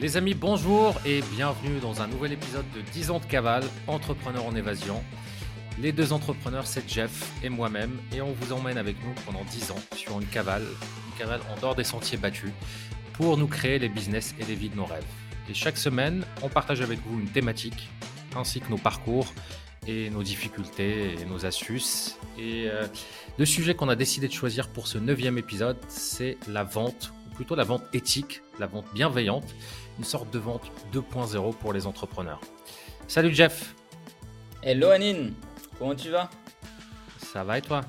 Les amis, bonjour et bienvenue dans un nouvel épisode de 10 ans de cavale, entrepreneur en évasion. Les deux entrepreneurs, c'est Jeff et moi-même, et on vous emmène avec nous pendant 10 ans sur une cavale, une cavale en dehors des sentiers battus, pour nous créer les business et les vies de nos rêves. Et chaque semaine, on partage avec vous une thématique, ainsi que nos parcours et nos difficultés et nos astuces. Et euh, le sujet qu'on a décidé de choisir pour ce neuvième épisode, c'est la vente, plutôt la vente éthique, la vente bienveillante une sorte de vente 2.0 pour les entrepreneurs. Salut Jeff Hello Anine, comment tu vas? Ça va et toi?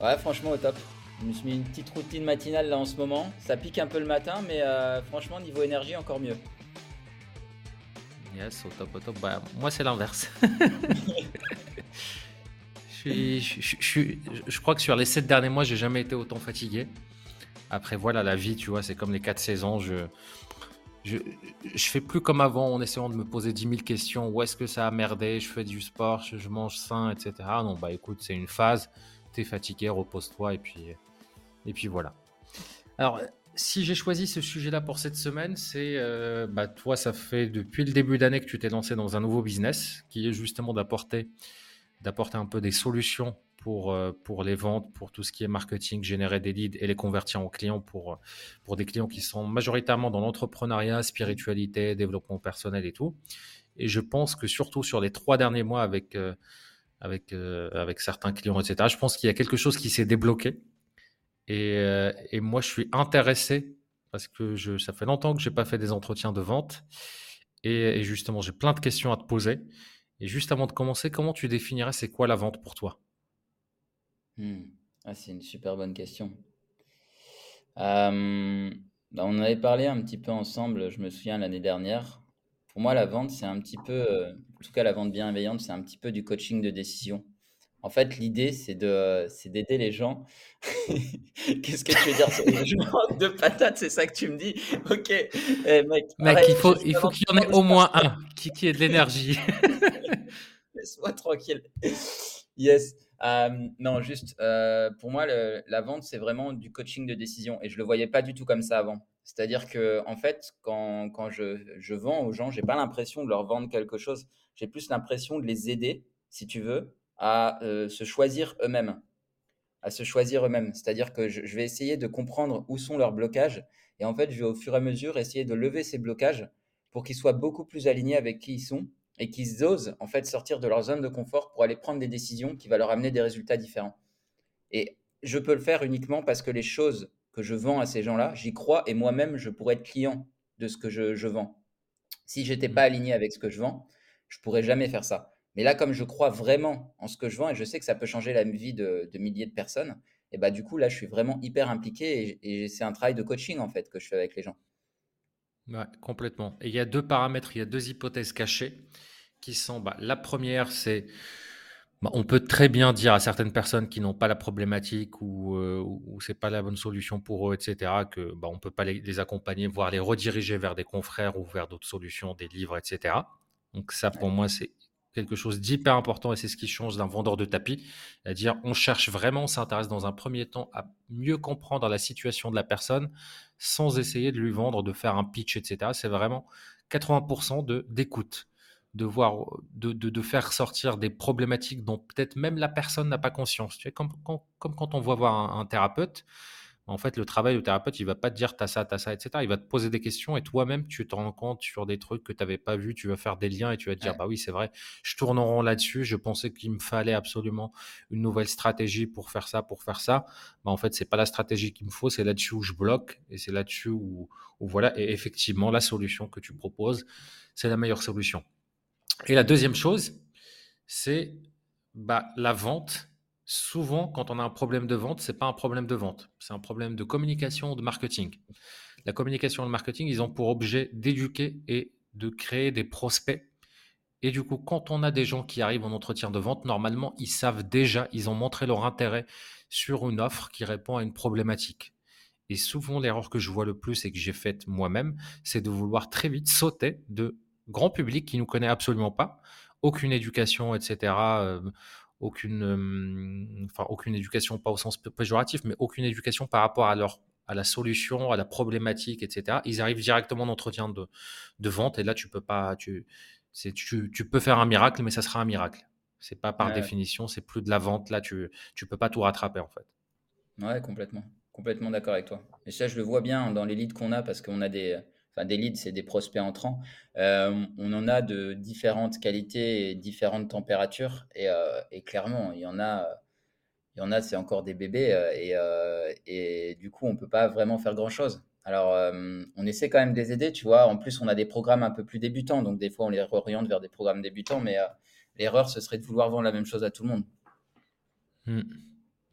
Ouais, franchement au top. Je me suis mis une petite routine matinale là en ce moment. Ça pique un peu le matin, mais euh, franchement, niveau énergie, encore mieux. Yes, au top, au top. Bah, moi, c'est l'inverse. je, je, je, crois que sur les 7 derniers mois, j'ai jamais été autant fatigué. Après, voilà, la vie, tu vois, c'est comme les 4 saisons. Je, je, je fais plus comme avant en essayant de me poser 10 000 questions. Où est-ce que ça a merdé? Je fais du sport, je, mange sain, etc. Non, bah écoute, c'est une phase. T'es fatigué, repose-toi et puis, et puis voilà. Alors, si j'ai choisi ce sujet-là pour cette semaine, c'est euh, bah toi, ça fait depuis le début d'année que tu t'es lancé dans un nouveau business qui est justement d'apporter d'apporter un peu des solutions pour, euh, pour les ventes, pour tout ce qui est marketing, générer des leads et les convertir en clients pour, pour des clients qui sont majoritairement dans l'entrepreneuriat, spiritualité, développement personnel et tout. Et je pense que surtout sur les trois derniers mois avec, euh, avec, euh, avec certains clients, etc., je pense qu'il y a quelque chose qui s'est débloqué. Et, et, moi, je suis intéressé parce que je, ça fait longtemps que je n'ai pas fait des entretiens de vente. Et, et justement, j'ai plein de questions à te poser. Et juste avant de commencer, comment tu définirais c'est quoi la vente pour toi? Hmm. Ah, c'est une super bonne question. Bah, on en avait parlé un petit peu ensemble, je me souviens l'année dernière. Pour moi, la vente, c'est un petit peu, euh, en tout cas la vente bienveillante, c'est un petit peu du coaching de décision. En fait, l'idée, c'est de, c'est d'aider les gens. Qu'est-ce que tu veux dire Je manque de patates, c'est ça que tu me dis? Ok, eh, mec. Mec, il faut, il faut qu'il y en ait au moins un qui, qui ait de l'énergie. Laisse-moi tranquille. Yes. Euh, non, juste, euh, pour moi, la vente, c'est vraiment du coaching de décision et je le voyais pas du tout comme ça avant. C'est-à-dire que, en fait, quand, quand je, je, vends aux gens, j'ai pas l'impression de leur vendre quelque chose. J'ai plus l'impression de les aider, si tu veux, à euh, se choisir eux-mêmes. À se choisir eux-mêmes. C'est-à-dire que je, je, vais essayer de comprendre où sont leurs blocages et en fait, je vais au fur et à mesure essayer de lever ces blocages pour qu'ils soient beaucoup plus alignés avec qui ils sont et qu'ils osent en fait sortir de leur zone de confort pour aller prendre des décisions qui vont leur amener des résultats différents. Et je peux le faire uniquement parce que les choses que je vends à ces gens-là, j'y crois et moi-même, je pourrais être client de ce que je, vends. Si j'étais pas aligné avec ce que je vends, je pourrais jamais faire ça. Mais là, comme je crois vraiment en ce que je vends et je sais que ça peut changer la vie de, milliers de personnes, et bah du coup là, je suis vraiment hyper impliqué et, et c'est un travail de coaching en fait que je fais avec les gens. Ouais, complètement. Et il y a deux paramètres, il y a deux hypothèses cachées qui sont, bah, la première, c'est, bah, on peut très bien dire à certaines personnes qui n'ont pas la problématique ou, euh, ou c'est pas la bonne solution pour eux, etc., que bah, on peut pas les, accompagner, voire les rediriger vers des confrères ou vers d'autres solutions, des livres, etc. Donc ça, pour moi, c'est quelque chose d'hyper important et c'est ce qui change d'un vendeur de tapis. C'est-à-dire, on cherche vraiment, on s'intéresse dans un premier temps à mieux comprendre la situation de la personne sans essayer de lui vendre, de faire un pitch, etc. C'est vraiment 80% de d'écoute, de voir, de, de, faire sortir des problématiques dont peut-être même la personne n'a pas conscience. Tu sais, comme, comme, quand on voit voir un thérapeute, en fait, le travail du thérapeute, il va pas te dire t'as ça, t'as ça, etc. Il va te poser des questions et toi-même, tu te rends compte sur des trucs que tu n'avais pas vu. Tu vas faire des liens et tu vas te dire bah oui, c'est vrai, je tourne en rond là-dessus. Je pensais qu'il me fallait absolument une nouvelle stratégie pour faire ça, pour faire ça. Bah, en fait, c'est pas la stratégie qu'il me faut, c'est là-dessus où je bloque et c'est là-dessus où, où, voilà. Et effectivement, la solution que tu proposes, c'est la meilleure solution. Et la deuxième chose, c'est bah, la vente souvent, quand on a un problème de vente, c'est pas un problème de vente, c'est un problème de communication ou de marketing. La communication et le marketing, ils ont pour objet d'éduquer et de créer des prospects. Et du coup, quand on a des gens qui arrivent en entretien de vente, normalement, ils savent déjà, ils ont montré leur intérêt sur une offre qui répond à une problématique. Et souvent, l'erreur que je vois le plus et que j'ai faite moi-même, c'est de vouloir très vite sauter de grand public qui ne nous connaît absolument pas, aucune éducation, etc aucune, enfin, aucune éducation, pas au sens péjoratif, mais aucune éducation par rapport à leur à la solution, à la problématique, etc. Ils arrivent directement en entretien de, de vente et là, tu peux pas, tu, tu, tu, peux faire un miracle, mais ça sera un miracle. C'est pas par définition, c'est plus de la vente. Là, tu, tu peux pas tout rattraper en fait. Ouais, complètement. Complètement d'accord avec toi. Et ça, je le vois bien dans les leads qu'on a parce qu'on a des, enfin des leads, c'est des prospects entrants. Euh, on en a de différentes qualités et différentes températures. Et, euh, et clairement, il y en a, il y en a, c'est encore des bébés. Euh, et, du coup, on peut pas vraiment faire grand-chose. Alors, on essaie quand même de les aider, tu vois. En plus, on a des programmes un peu plus débutants. Donc, des fois, on les oriente vers des programmes débutants. Mais l'erreur, ce serait de vouloir vendre la même chose à tout le monde. Hmm.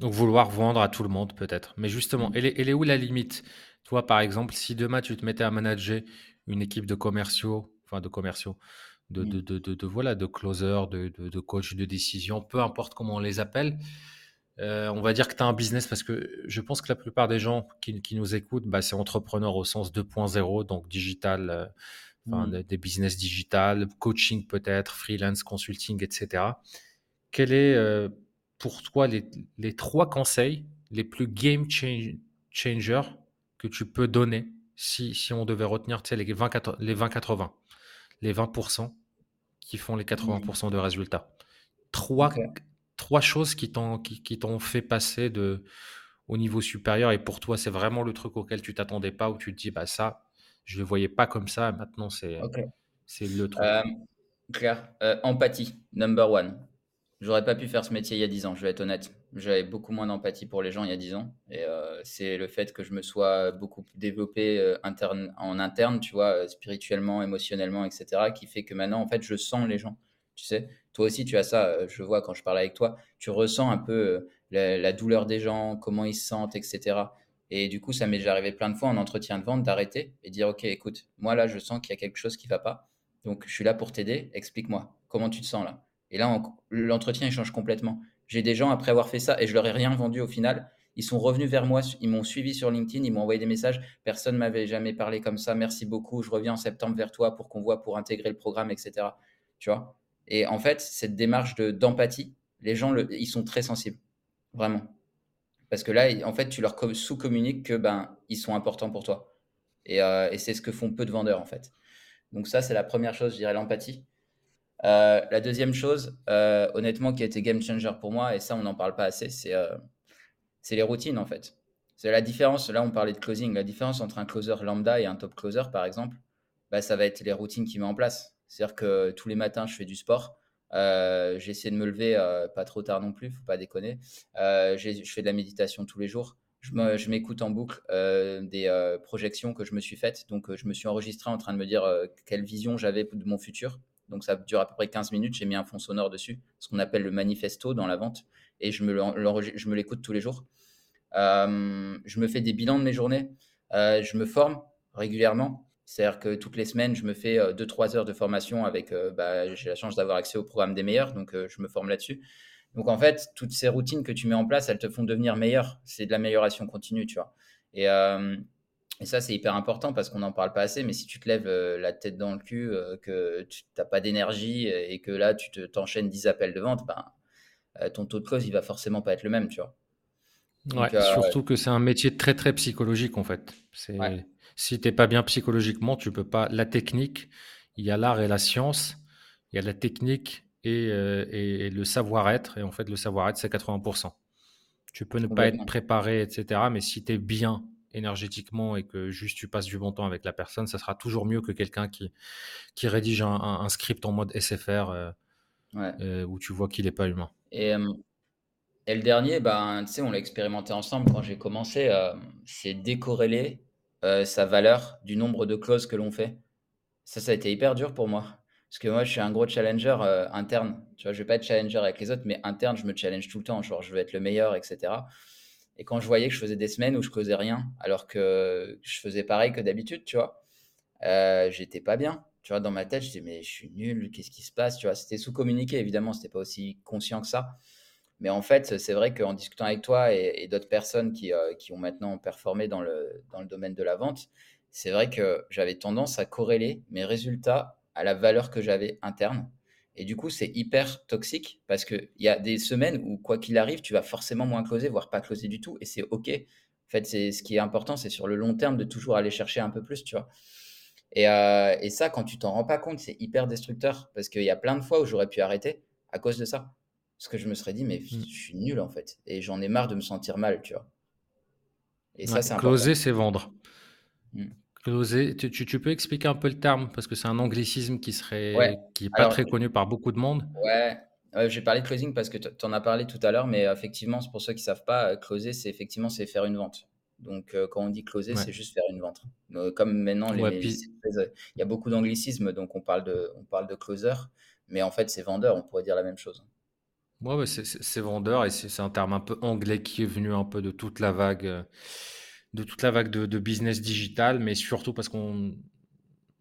Donc vouloir vendre à tout le monde peut-être. Mais justement, mmh. elle est, où la limite? Toi, par exemple, si demain tu te mettais à manager une équipe de commerciaux, enfin de commerciaux, de, mmh. de, de, voilà, de closers, de, de, coachs de décision, peu importe comment on les appelle, euh, on va dire que tu as un business parce que je pense que la plupart des gens qui, qui nous écoutent, bah, c'est entrepreneurs au sens 2.0, donc digital, euh, mmh. des business digital, coaching peut-être, freelance, consulting, etc. Quel est... Euh, pour toi les, trois conseils les plus game changer que tu peux donner si, si on devait retenir les 20-80, les 20, les 20% qui font les 80% de résultats. Trois, trois choses qui t'ont qui, qui fait passer de, au niveau supérieur et pour toi c'est vraiment le truc auquel tu t'attendais pas où tu te dis bah ça je le voyais pas comme ça maintenant c'est c'est le truc. Euh, clair euh, empathie number one. J'aurais pas pu faire ce métier il y a 10 ans, je vais être honnête. J'avais beaucoup moins d'empathie pour les gens il y a 10 ans. Et euh, c'est le fait que je me sois beaucoup développé euh, en interne, tu vois, euh, spirituellement, émotionnellement, etc., qui fait que maintenant, en fait, je sens les gens. Tu sais, toi aussi, tu as ça. Je vois quand je parle avec toi, tu ressens un peu la, douleur des gens, comment ils se sentent, etc. Et du coup, ça m'est déjà arrivé plein de fois en entretien de vente d'arrêter et dire, OK, écoute, moi là, je sens qu'il y a quelque chose qui va pas. Donc, je suis là pour t'aider. Explique-moi, comment tu te sens là? Et là, l'entretien, il change complètement. J'ai des gens, après avoir fait ça, et je leur ai rien vendu au final, ils sont revenus vers moi, ils m'ont suivi sur LinkedIn, ils m'ont envoyé des messages. Personne ne m'avait jamais parlé comme ça. Merci beaucoup. Je reviens en septembre vers toi pour qu'on voit pour intégrer le programme, etc. Tu vois? Et en fait, cette démarche d'empathie, les gens, ils sont très sensibles. Vraiment. Parce que là, en fait, tu leur sous-communiques que ben, sont importants pour toi. Euh, et c'est ce que font peu de vendeurs, en fait. Donc ça, c'est la première chose, je dirais, l'empathie. Euh, la deuxième chose, euh, honnêtement, qui a été game changer pour moi, et ça, on n'en parle pas assez, c'est euh, les routines, en fait. C'est la différence, là, on parlait de closing, la différence entre un closer lambda et un top closer, par exemple, bah, ça va être les routines qu'il met en place. C'est-à-dire que tous les matins, je fais du sport. J'essaie de me lever pas trop tard non plus, faut pas déconner. je fais de la méditation tous les jours. Je m'écoute en boucle des projections que je me suis faites. Donc, je me suis enregistré en train de me dire quelle vision j'avais de mon futur. Donc ça dure à peu près 15 minutes. J'ai mis un fond sonore dessus, ce qu'on appelle le manifesto dans la vente. Et je me l'écoute tous les jours. Euh, je me fais des bilans de mes journées. Euh, je me forme régulièrement. C'est-à-dire que toutes les semaines, je me fais 2-3 euh, heures de formation avec. Bah, j'ai la chance d'avoir accès au programme des meilleurs, donc je me forme là-dessus. Donc en fait, toutes ces routines que tu mets en place, elles te font devenir meilleur. C'est de l'amélioration continue, tu vois. Et, et ça, c'est hyper important parce qu'on n'en parle pas assez. Mais si tu te lèves euh, la tête dans le cul, euh, que tu n'as pas d'énergie et que là, tu t'enchaînes 10 appels de vente, ben, euh, ton taux de close, il va forcément pas être le même, tu vois. ouais, surtout que c'est un métier très, très psychologique, en fait. Si tu n'es pas bien psychologiquement, tu peux pas. La technique, il y a l'art et la science, il y a la technique et, et le savoir-être. Et en fait, le savoir-être, c'est 80%. Tu peux ne pas être préparé, etc. Mais si tu es bien énergétiquement et que juste tu passes du bon temps avec la personne, ça sera toujours mieux que quelqu'un qui, qui rédige un, script en mode SFR euh, euh, où tu vois qu'il n'est pas humain. Et, euh, et, le dernier, ben, on l'a expérimenté ensemble quand j'ai commencé, c'est décorréler sa valeur du nombre de clauses que l'on fait. Ça, ça a été hyper dur pour moi. Parce que moi, je suis un gros challenger interne. Tu vois, je vais pas être challenger avec les autres, mais interne, je me challenge tout le temps. Genre, je veux être le meilleur, etc. Et quand je voyais que je faisais des semaines où je causais rien, alors que je faisais pareil que d'habitude, tu vois, euh, j'étais pas bien. Tu vois, dans ma tête, je disais, mais je suis nul, qu'est-ce qui se passe Tu vois, c'était sous-communiqué, évidemment, c'était pas aussi conscient que ça. Mais en fait, c'est vrai qu'en discutant avec toi et, d'autres personnes qui, euh, qui, ont maintenant performé dans le, dans le domaine de la vente, c'est vrai que j'avais tendance à corréler mes résultats à la valeur que j'avais interne. Et du coup, c'est hyper toxique parce qu'il y a des semaines où, quoi qu'il arrive, tu vas forcément moins closer, voire pas closer du tout. Et c'est OK. fait, c'est ce qui est important, c'est sur le long terme de toujours aller chercher un peu plus, tu vois. Et, euh, et ça, quand tu t'en rends pas compte, c'est hyper destructeur parce qu'il y a plein de fois où j'aurais pu arrêter à cause de ça. Parce que je me serais dit, mais Mm. je suis nul en fait. Et j'en ai marre de me sentir mal, tu vois. Et ça, c'est closer, c'est vendre. Mm. Closer, tu, tu- tu peux expliquer un peu le terme? Parce que c'est un anglicisme qui Ouais. serait qui est pas Alors, très connu par beaucoup de monde. ouais, euh, j'ai parlé de closing parce que tu en as parlé tout à l'heure, mais effectivement, pour ceux qui savent pas, euh, closer, c'est effectivement c'est faire une vente. Donc, euh, quand on dit closer, Ouais. c'est juste faire une vente. Euh, comme maintenant, Ouais, puis il y a beaucoup d'anglicismes, donc on parle de, on parle de closer, mais en fait, c'est vendeur, on pourrait dire la même chose. ouais, c'est vendeur et c'est un terme un peu anglais qui est venu un peu de toute la vague de toute la vague de, business digital, mais surtout parce qu'on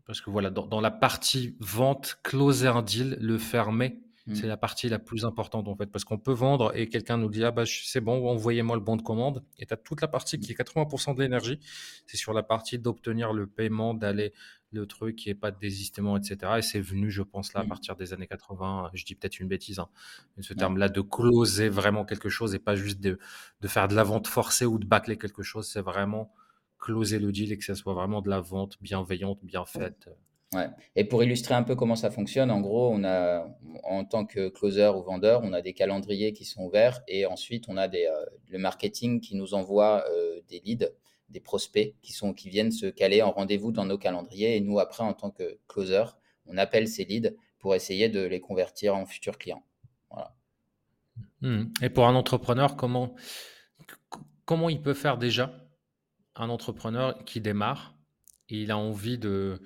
parce que voilà dans, dans la partie vente, closer un deal, le fermer, c'est Mm. la partie la plus importante en fait parce qu'on peut vendre et quelqu'un nous dit ah bah c'est bon envoyez-moi le bon de commande et tu as toute la partie qui est 80% de l'énergie c'est sur la partie d'obtenir le paiement d'aller le truc qui est pas de désistement etc et c'est venu je pense là à Mm. partir des années 80 je dis peut-être une bêtise hein, mais ce Ouais. terme là de closer vraiment quelque chose et pas juste de, de faire de la vente forcée ou de bâcler quelque chose c'est vraiment closer le deal et que ça soit vraiment de la vente bienveillante bien faite Ouais. Et pour illustrer un peu comment ça fonctionne, en gros, on a, en tant que closer ou vendeur, on a des calendriers qui sont ouverts et ensuite on a des, euh, le marketing qui nous envoie euh, des leads, des prospects qui sont, qui viennent se caler en rendez-vous dans nos calendriers et nous, après, en tant que closer, on appelle ces leads pour essayer de les convertir en futurs clients. Voilà. Hmm. Et pour un entrepreneur, comment, comment il peut faire déjà un entrepreneur qui démarre? Et il a envie de,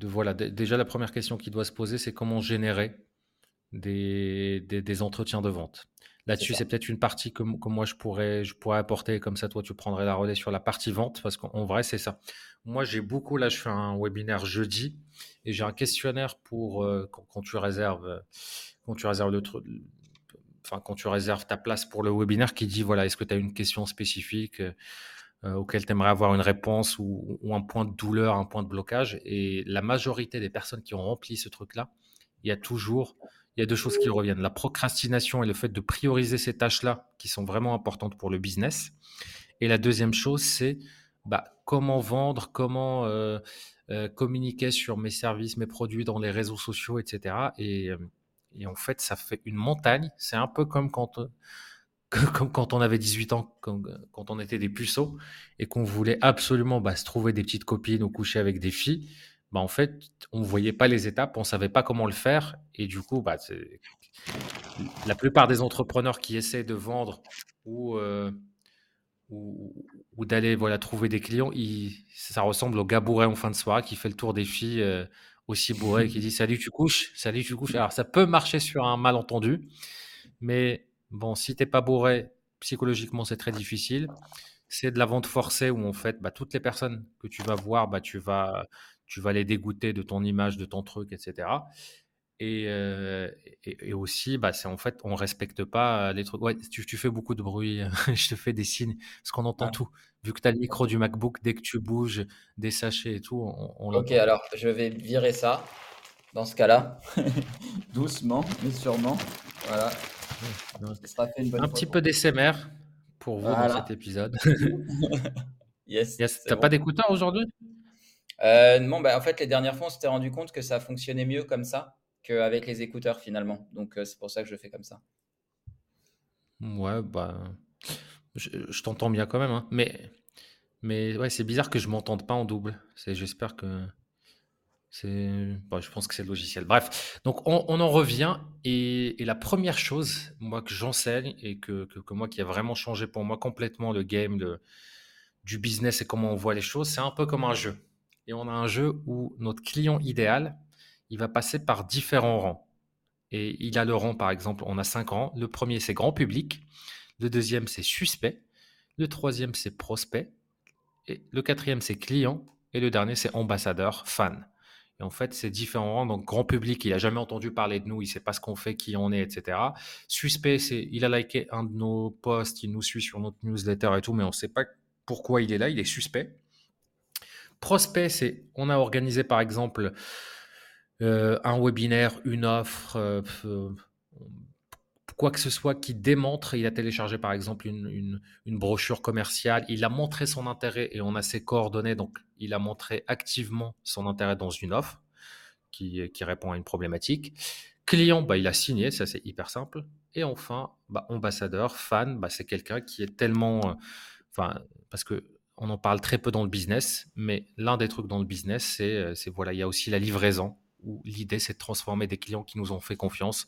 de voilà, dé- déjà la première question qu'il doit se poser, c'est comment générer des, des, des entretiens de vente. Là-dessus, c'est peut-être une partie que, moi je pourrais, je pourrais apporter, comme ça toi tu prendrais la relais sur la partie vente, parce qu'en en vrai, c'est ça. Moi, j'ai beaucoup, là, je fais un webinaire jeudi et j'ai un questionnaire pour euh, quand, quand tu réserves, euh, quand tu réserves le truc, enfin, quand tu réserves ta place pour le webinaire qui dit, voilà, est-ce que tu as une question spécifique euh, auquel tu aimerais avoir une réponse ou, un point de douleur, un point de blocage. Et la majorité des personnes qui ont rempli ce truc-là, il y a toujours, il y a deux choses qui reviennent. La procrastination et le fait de prioriser ces tâches-là qui sont vraiment importantes pour le business. Et la deuxième chose, c'est bah, comment vendre, comment euh, euh, communiquer sur mes services, mes produits dans les réseaux sociaux, etc. Et, en fait, ça fait une montagne. C'est un peu comme quand, comme quand on avait 18 ans, quand, on était des puceaux et qu'on voulait absolument bah, se trouver des petites copines ou coucher avec des filles. Bah, en fait, on ne voyait pas les étapes, on ne savait pas comment le faire. Et du coup, bah, la plupart des entrepreneurs qui essaient de vendre ou, euh, d'aller trouver des clients, ça ressemble au gars en fin de soirée qui fait le tour des filles euh, aussi bourré qui dit Salut, tu couches Salut, tu couches Alors, ça peut marcher sur un malentendu, mais bon, si t'es pas bourré, psychologiquement, c'est très difficile. C'est de la vente forcée où en fait, bah, toutes les personnes que tu vas voir, bah, tu vas, tu vas les dégoûter de ton image, de ton truc, etc. Et, euh, et, et aussi, bah, c'est en fait, on respecte pas les trucs. Ouais, tu, tu fais beaucoup de bruit. Je te fais des signes parce qu'on entend Ah, tout. Vu que tu as le micro du MacBook, dès que tu bouges des sachets et tout, on, on Ok, alors je vais virer ça dans ce cas-là, doucement, mais sûrement. Voilà, Donc, ce sera fait une bonne un petit peu d'SMR pour vous dans cet épisode. Yes, t'as bon. pas d'écouteurs aujourd'hui? Euh, bon, bah, en fait, les dernières fois, on s'était rendu compte que ça fonctionnait mieux comme ça qu'avec les écouteurs finalement. Donc, euh, c'est pour ça que je fais comme ça. Ouais, bah, je, je t'entends bien quand même, hein. Mais, mais ouais, c'est bizarre que je m'entende pas en double. C'est, j'espère que bah, je pense que c'est le logiciel. Bref, donc on, en revient et, la première chose, moi que j'enseigne et que, que, moi qui a vraiment changé pour moi complètement le game du business et comment on voit les choses, c'est un peu comme un jeu. Et on a un jeu où notre client idéal, il va passer par différents rangs. Et il a le rang, par exemple, on a cinq rangs. Le premier, c'est grand public. Le deuxième, c'est suspect. Le troisième, c'est prospect. Et le quatrième, c'est client. Et le dernier, c'est ambassadeur, fan. Et en fait, c'est différents rangs. Donc, grand public, il n'a jamais entendu parler de nous, il ne sait pas ce qu'on fait, qui on est, etc. Suspect, c'est il a liké un de nos posts, il nous suit sur notre newsletter et tout, mais on ne sait pas pourquoi il est là, il est suspect. Prospect, c'est on a organisé par exemple euh, un webinaire, une offre, euh, euh, quoi que ce soit qui démontre, il a téléchargé par exemple une, brochure commerciale, il a montré son intérêt et on a ses coordonnées, donc il a montré activement son intérêt dans une offre qui, répond à une problématique. Client, bah, il a signé, ça c'est hyper simple. Et enfin, bah, ambassadeur, fan, bah, c'est quelqu'un qui est tellement... Euh, enfin, parce que on en parle très peu dans le business, mais l'un des trucs dans le business, c'est, euh, voilà, il y a aussi la livraison, où l'idée c'est de transformer des clients qui nous ont fait confiance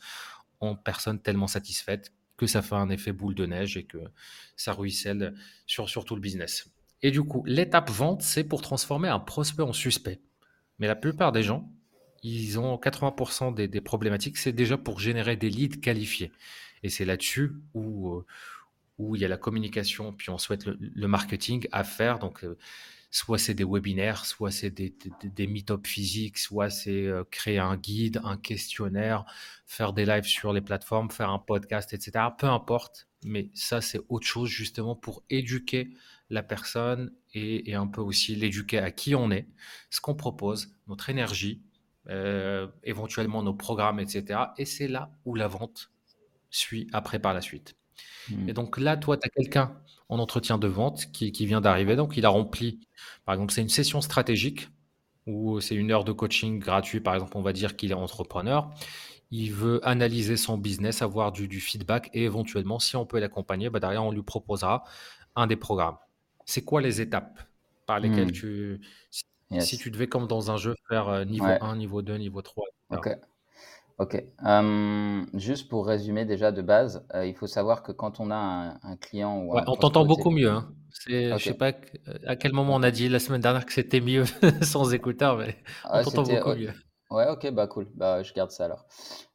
en personnes tellement satisfaites que ça fait un effet boule de neige et que ça ruisselle sur, sur tout le business. Et du coup, l'étape vente, c'est pour transformer un prospect en suspect. Mais la plupart des gens, ils ont 80% des, problématiques, c'est déjà pour générer des leads qualifiés. Et c'est là-dessus où, euh, où il y a la communication, puis on souhaite le, marketing à faire. Donc, euh, soit c'est des webinaires, soit c'est des, des, meet-up physiques, soit c'est euh, créer un guide, un questionnaire, faire des lives sur les plateformes, faire un podcast, etc. Peu importe, mais ça, c'est autre chose justement pour éduquer la personne et, un peu aussi l'éduquer à qui on est, ce qu'on propose, notre énergie, euh, éventuellement nos programmes, etc. Et c'est là où la vente suit après par la suite. Hmm. Et donc là, toi, tu as quelqu'un en entretien de vente qui, vient d'arriver. Donc, il a rempli, par exemple, c'est une session stratégique ou c'est une heure de coaching gratuit. Par exemple, on va dire qu'il est entrepreneur. Il veut analyser son business, avoir du, feedback et éventuellement, si on peut l'accompagner, bah derrière, on lui proposera un des programmes. C'est quoi les étapes par lesquelles hmm. tu, si, tu devais, comme dans un jeu, faire euh, niveau 1, niveau 2, niveau 3 Ok. Ok. Juste pour résumer déjà de base, euh, il faut savoir que quand on a un, client ou un on t'entend beaucoup mieux. Hein. Je sais pas à quel moment on a dit la semaine dernière que c'était mieux sans écouteurs, mais on t'entend beaucoup mieux. Ouais, ok, bah cool. Bah, je garde ça alors.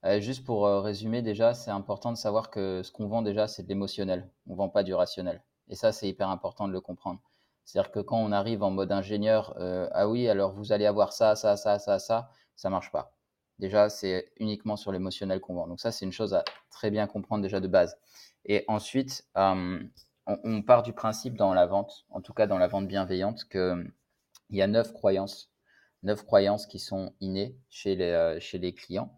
Euh, juste pour euh, résumer déjà, c'est important de savoir que ce qu'on vend déjà, c'est de l'émotionnel. On vend pas du rationnel. Et ça, c'est hyper important de le comprendre. C'est-à-dire que quand on arrive en mode ingénieur, ah oui, alors vous allez avoir ça, ça, ça, ça, ça, ça marche pas. Déjà, c'est uniquement sur l'émotionnel qu'on vend. Donc ça, c'est une chose à très bien comprendre déjà de base. Et ensuite, euh, on, part du principe dans la vente, en tout cas dans la vente bienveillante, qu'il y a neuf croyances, neuf croyances qui sont innées chez les, euh, chez les clients.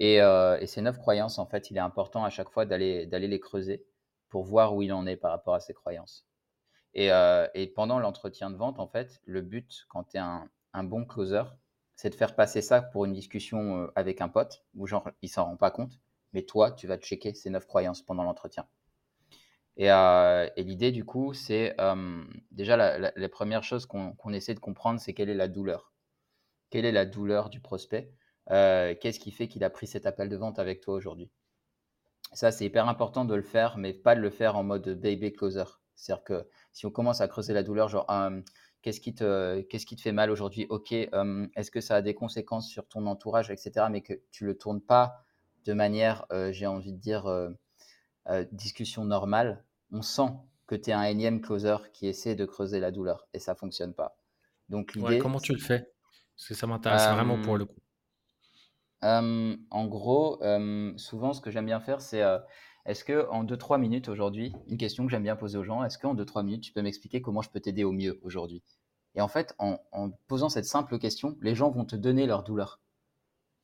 Euh, et, ces neuf croyances, en fait, il est important à chaque fois d'aller les creuser pour voir où il en est par rapport à ces croyances. Et, pendant l'entretien de vente, en fait, le but, quand tu es un, un bon closer, c'est de faire passer ça pour une discussion euh, avec un pote, où genre, il s'en rend pas compte, mais toi, tu vas checker ces neuf croyances pendant l'entretien. Et, euh, l'idée, du coup, c'est euh, déjà la, première chose qu'on essaie de comprendre, c'est quelle est la douleur. Quelle est la douleur du prospect Qu'est-ce qui fait qu'il a pris cet appel de vente avec toi aujourd'hui? Ça, c'est hyper important de le faire, mais pas de le faire en mode baby closer. C'est-à-dire que si on commence à creuser la douleur, genre, qu'est-ce qui te, qu'est-ce qui te fait mal aujourd'hui? Ok, est-ce que ça a des conséquences sur ton entourage, etc. Mais que tu le tournes pas de manière, j'ai envie de dire, discussion normale? On sent que tu es un énième closer qui essaie de creuser la douleur et ça fonctionne pas. Donc l'idée. comment tu le fais? Parce que ça m'intéresse vraiment pour le coup. en gros, souvent, ce que j'aime bien faire, c'est est-ce que en 2-3 minutes aujourd'hui, une question que j'aime bien poser aux gens, est-ce qu'en 2-3 minutes, tu peux m'expliquer comment je peux t'aider au mieux aujourd'hui? Et en fait, en, posant cette simple question, les gens vont te donner leur douleur.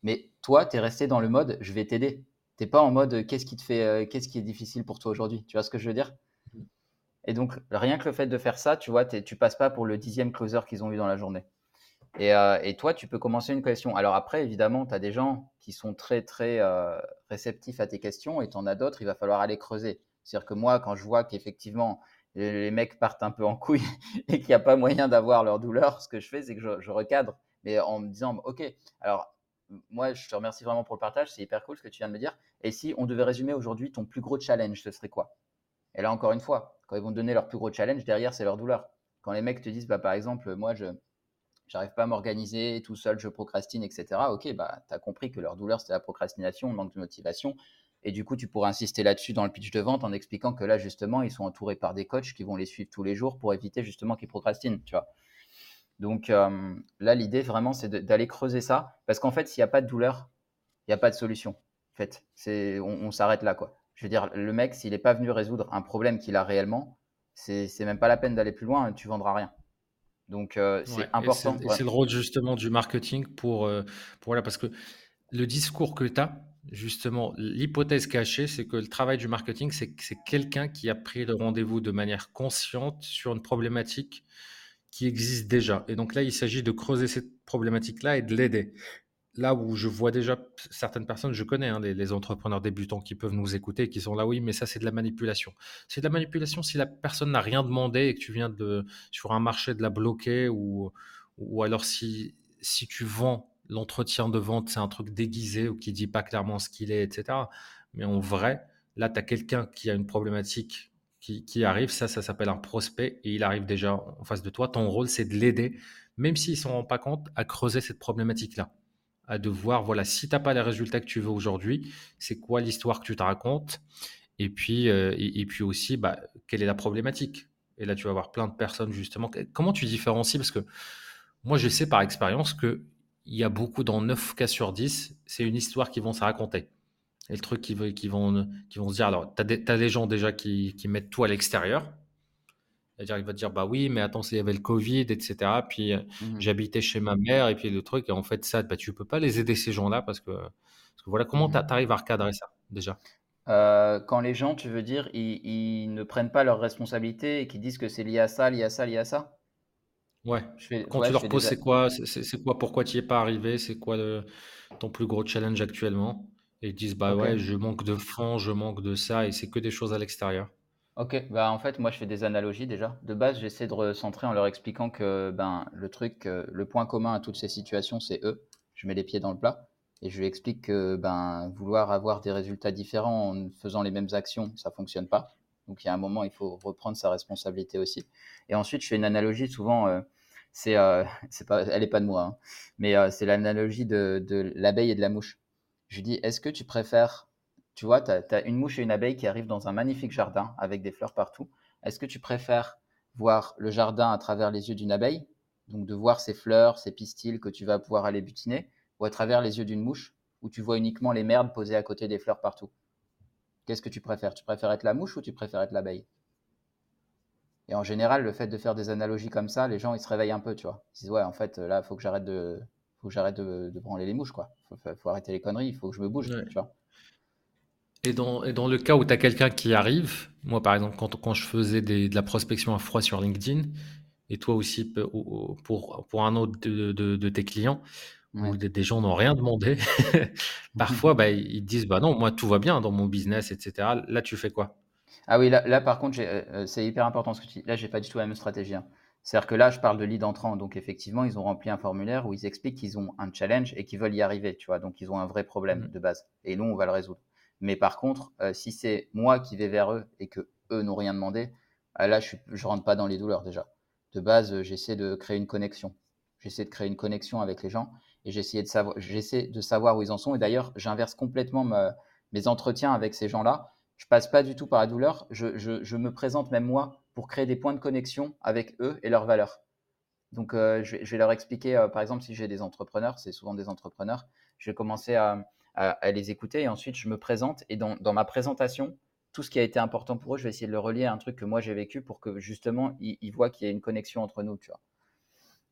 Mais toi, tu es resté dans le mode je vais t'aider. Tu n'es pas en mode qu'est-ce qui te fait, euh, qu'est-ce qui est difficile pour toi aujourd'hui? Tu vois ce que je veux dire? Et donc, rien que le fait de faire ça, tu vois, tu passes pas pour le dixième closer qu'ils ont eu dans la journée. Euh, et, toi, tu peux commencer une question. Alors après, évidemment, tu as des gens qui sont très, très euh, réceptifs à tes questions et tu en as d'autres, il va falloir aller creuser. C'est-à-dire que moi, quand je vois qu'effectivement, les mecs partent un peu en couille et qu'il n'y a pas moyen d'avoir leur douleur, ce que je fais, c'est que je, recadre, mais en me disant, OK, alors moi, je te remercie vraiment pour le partage, c'est hyper cool ce que tu viens de me dire. Et si on devait résumer aujourd'hui ton plus gros challenge, ce serait quoi? Et là, encore une fois, quand ils vont te donner leur plus gros challenge, derrière, c'est leur douleur. Quand les mecs te disent, bah, par exemple, moi, je, j'arrive pas à m'organiser, tout seul, je procrastine, etc. Ok, bah, tu as compris que leur douleur, c'était la procrastination, le manque de motivation. Et du coup, tu pourrais insister là-dessus dans le pitch de vente en expliquant que là, justement, ils sont entourés par des coachs qui vont les suivre tous les jours pour éviter justement qu'ils procrastinent, tu vois. Donc là, l'idée vraiment, c'est d'aller creuser ça. Parce qu'en fait, s'il n'y a pas de douleur, il n'y a pas de solution. En fait, c'est, on, s'arrête là, quoi. Je veux dire, le mec, s'il n'est pas venu résoudre un problème qu'il a réellement, c'est, c'est même pas la peine d'aller plus loin, tu vendras rien. Donc, euh, c'est important. C'est le rôle justement du marketing pour, euh, pour voilà, parce que le discours que tu as, justement, l'hypothèse cachée, c'est que le travail du marketing, c'est quelqu'un qui a pris le rendez-vous de manière consciente sur une problématique qui existe déjà. Et donc là, il s'agit de creuser cette problématique-là et de l'aider. Là où je vois déjà certaines personnes, je connais hein, les, entrepreneurs débutants qui peuvent nous écouter, qui sont là, oui, mais ça c'est de la manipulation. C'est de la manipulation si la personne n'a rien demandé et que tu viens de sur un marché de la bloquer ou, alors si, tu vends l'entretien de vente, c'est un truc déguisé ou qui dit pas clairement ce qu'il est, etc. Mais en vrai, là, tu as quelqu'un qui a une problématique qui, arrive, ça, ça s'appelle un prospect et il arrive déjà en face de toi. Ton rôle, c'est de l'aider, même s'il ne s'en rend pas compte, à creuser cette problématique-là. À de voir, voilà, si tu n'as pas les résultats que tu veux aujourd'hui, c'est quoi l'histoire que tu te racontes? Et puis, euh, et, puis aussi, bah, quelle est la problématique? Et là, tu vas avoir plein de personnes, justement. Comment tu différencies? Parce que moi, je sais par expérience qu'il y a beaucoup, dans 9 cas sur 10, c'est une histoire qui vont se raconter. Et le truc qui, qui, vont, vont se dire, alors, tu as, des gens déjà qui, qui mettent tout à l'extérieur. C'est-à-dire, il va te dire, bah oui, mais attends, il y avait le Covid, etc. Puis euh, mmh j'habitais chez ma mère, et puis le truc, et en fait, ça, bah, tu peux pas les aider ces gens-là parce que, parce que voilà, comment mmh tu arrives à recadrer ça déjà? Euh, Quand les gens, tu veux dire, ils, ils ne prennent pas leurs responsabilités et qu'ils disent que c'est lié à ça, lié à ça, lié à ça? Ouais. Quand tu leur poses, c'est quoi, c'est quoi, pourquoi tu n'y es pas arrivé, c'est quoi le, ton plus gros challenge actuellement? Et ils disent, bah ouais, je manque de fond, je manque de ça, et c'est que des choses à l'extérieur. Ok, bah en fait, moi je fais des analogies déjà. De base, j'essaie de recentrer en leur expliquant que ben, le truc, euh, le point commun à toutes ces situations, c'est eux. Je mets les pieds dans le plat et je lui explique que ben, vouloir avoir des résultats différents en faisant les mêmes actions, ça fonctionne pas. Donc il y a un moment, il faut reprendre sa responsabilité aussi. Et ensuite, je fais une analogie souvent. Euh, c'est, euh, c'est pas, elle est pas de moi, hein, mais c'est l'analogie de, de l'abeille et de la mouche. Je lui dis, est-ce que tu préfères, tu vois, tu as, une mouche et une abeille qui arrivent dans un magnifique jardin avec des fleurs partout. Est-ce que tu préfères voir le jardin à travers les yeux d'une abeille, donc de voir ces fleurs, ces pistils que tu vas pouvoir aller butiner, ou à travers les yeux d'une mouche, où tu vois uniquement les merdes posées à côté des fleurs partout? Qu'est-ce que tu préfères? Tu préfères être la mouche ou tu préfères être l'abeille? Et en général, le fait de faire des analogies comme ça, les gens ils se réveillent un peu, tu vois. Ils disent ouais, en fait, là, il faut que j'arrête de, faut que j'arrête de, branler les mouches, quoi. Faut, faut, arrêter les conneries, il faut que je me bouge, tu vois. Et dans, et dans le cas où tu as quelqu'un qui arrive, moi par exemple, quand, quand je faisais de la prospection à froid sur LinkedIn, et toi aussi pour, pour un autre de, de, tes clients, où des, gens n'ont rien demandé, parfois bah, ils disent bah non, moi tout va bien dans mon business, etc. Là, tu fais quoi? Ah oui, là, là par contre, euh, euh, c'est hyper important ce que tu dis. Là, j'ai pas du tout la même stratégie. Hein. C'est-à-dire que là, je parle de lead entrant. Donc, effectivement, ils ont rempli un formulaire où ils expliquent qu'ils ont un challenge et qu'ils veulent y arriver, tu vois. Donc, ils ont un vrai problème mmh. de base. Et nous, on va le résoudre. Mais par contre, euh, si c'est moi qui vais vers eux et que eux n'ont rien demandé, euh, là, je ne rentre pas dans les douleurs déjà. De base, euh, j'essaie de créer une connexion. J'essaie de créer une connexion avec les gens et j'essaie de savoir, où ils en sont. Et d'ailleurs, j'inverse complètement mes entretiens avec ces gens-là. Je passe pas du tout par la douleur. Je, me présente même moi pour créer des points de connexion avec eux et leurs valeurs. Donc, je, vais, leur expliquer, par exemple, si j'ai des entrepreneurs, c'est souvent des entrepreneurs, je vais commencer à, les écouter et ensuite je me présente. Et dans, ma présentation, tout ce qui a été important pour eux, je vais essayer de le relier à un truc que moi j'ai vécu pour que justement ils, voient qu'il y a une connexion entre nous, tu vois.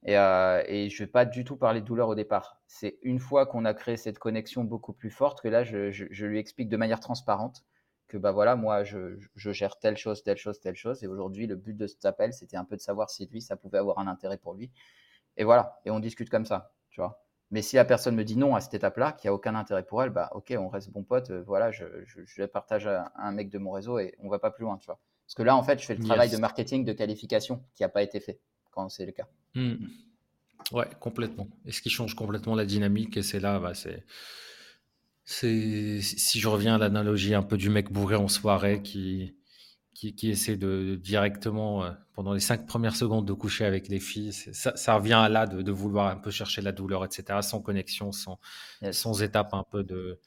Et, euh, je ne vais pas du tout parler de douleur au départ. C'est une fois qu'on a créé cette connexion beaucoup plus forte que là, je lui explique de manière transparente que bah voilà, moi je, gère telle chose, telle chose, telle chose. Et aujourd'hui, le but de cet appel, c'était un peu de savoir si lui, ça pouvait avoir un intérêt pour lui. Et voilà, et on discute comme ça, tu vois. Mais si la personne me dit non à cette étape-là, qu'il n'y a aucun intérêt pour elle, bah ok, on reste bon pote, euh, voilà, je, je, partage à un mec de mon réseau et on va pas plus loin, tu vois. Parce que là, en fait, je fais le travail de marketing, de qualification qui n'a pas été fait quand c'est le cas. Mmh. Ouais, complètement. Et ce qui change complètement la dynamique, et c'est là, bah, c'est si je reviens à l'analogie un peu du mec bourré en soirée qui qui, qui essaie de, directement, euh, pendant les cinq premières secondes, de coucher avec les filles. Ça, ça, revient à là de, de, vouloir un peu chercher la douleur, etc., sans connexion, sans, sans étape un peu de,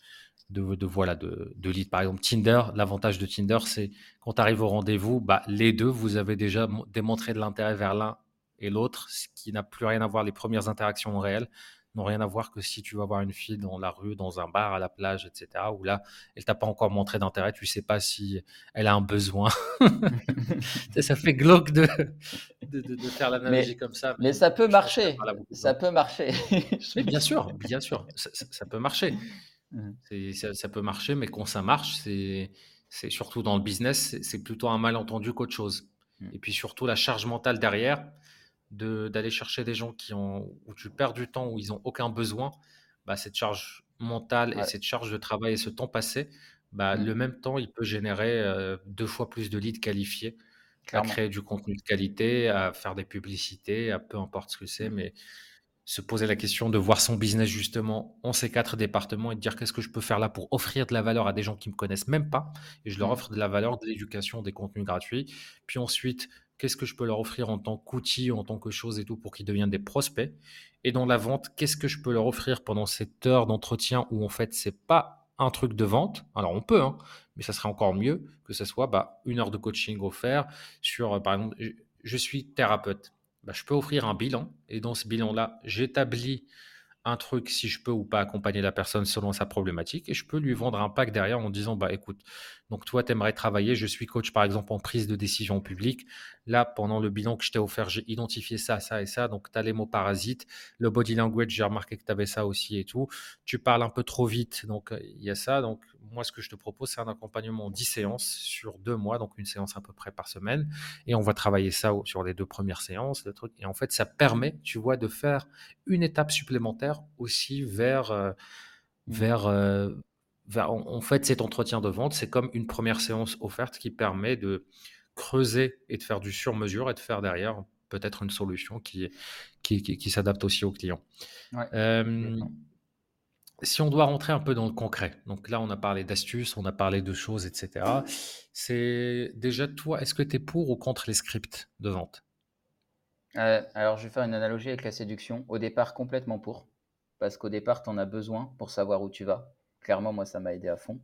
de, de voilà, de, de lead. Par exemple, Tinder, l'avantage de Tinder, c'est quand tu arrives au rendez-vous, bah, les deux, vous avez déjà démontré de l'intérêt vers l'un et l'autre, ce qui n'a plus rien à voir les premières interactions réelles n'ont rien à voir que si tu vas voir une fille dans la rue, dans un bar, à la plage, etc., où là, elle t'a pas encore montré d'intérêt, tu sais pas si elle a un besoin. ça fait glauque de, de, de, faire l'analogie comme ça. Mais, ça peut marcher. Ça peut marcher. bien sûr, bien sûr, ça, peut marcher. Mmh. Ça, ça, peut marcher, mais quand ça marche, c'est surtout dans le business, c'est plutôt un malentendu qu'autre chose. Mmh. Et puis surtout la charge mentale derrière, d'aller chercher des gens qui ont, où tu perds du temps, où ils n'ont aucun besoin, bah, cette charge mentale et cette charge de travail et ce temps passé, bah, mmh. le même temps, il peut générer euh, deux fois plus de leads qualifiés, à créer du contenu de qualité, à faire des publicités, à peu importe ce que c'est, mais se poser la question de voir son business justement en ces quatre départements et de dire qu'est-ce que je peux faire là pour offrir de la valeur à des gens qui me connaissent même pas et je leur mmh. offre de la valeur, de l'éducation, des contenus gratuits. Puis ensuite, qu'est-ce que je peux leur offrir en tant qu'outil, en tant que chose et tout pour qu'ils deviennent des prospects? Et dans la vente, qu'est-ce que je peux leur offrir pendant cette heure d'entretien où en fait c'est pas un truc de vente? Alors on peut, hein, mais ça serait encore mieux que ce soit bah, une heure de coaching offert sur, euh, par exemple, je suis thérapeute. Bah, je peux offrir un bilan et dans ce bilan-là, j'établis un truc si je peux ou pas accompagner la personne selon sa problématique et je peux lui vendre un pack derrière en disant bah écoute donc toi tu aimerais travailler je suis coach par exemple en prise de décision publique là pendant le bilan que je t'ai offert j'ai identifié ça ça et ça donc tu as les mots parasites le body language j'ai remarqué que tu avais ça aussi et tout tu parles un peu trop vite donc il y a ça donc moi, ce que je te propose, c'est un accompagnement en 10 séances sur deux mois, donc une séance à peu près par semaine. Et on va travailler ça sur les deux premières séances. Le truc. Et en fait, ça permet, tu vois, de faire une étape supplémentaire aussi vers, euh, vers, euh, vers en, fait, cet entretien de vente. C'est comme une première séance offerte qui permet de creuser et de faire du sur-mesure et de faire derrière peut-être une solution qui, qui, qui, s'adapte aussi aux clients. Ouais, euh, si on doit rentrer un peu dans le concret, donc là on a parlé d'astuces, on a parlé de choses, etc. C'est déjà toi, est-ce que tu es pour ou contre les scripts de vente? Euh, Alors je vais faire une analogie avec la séduction. Au départ, complètement pour, parce qu'au départ, tu en as besoin pour savoir où tu vas. Clairement, moi, ça m'a aidé à fond.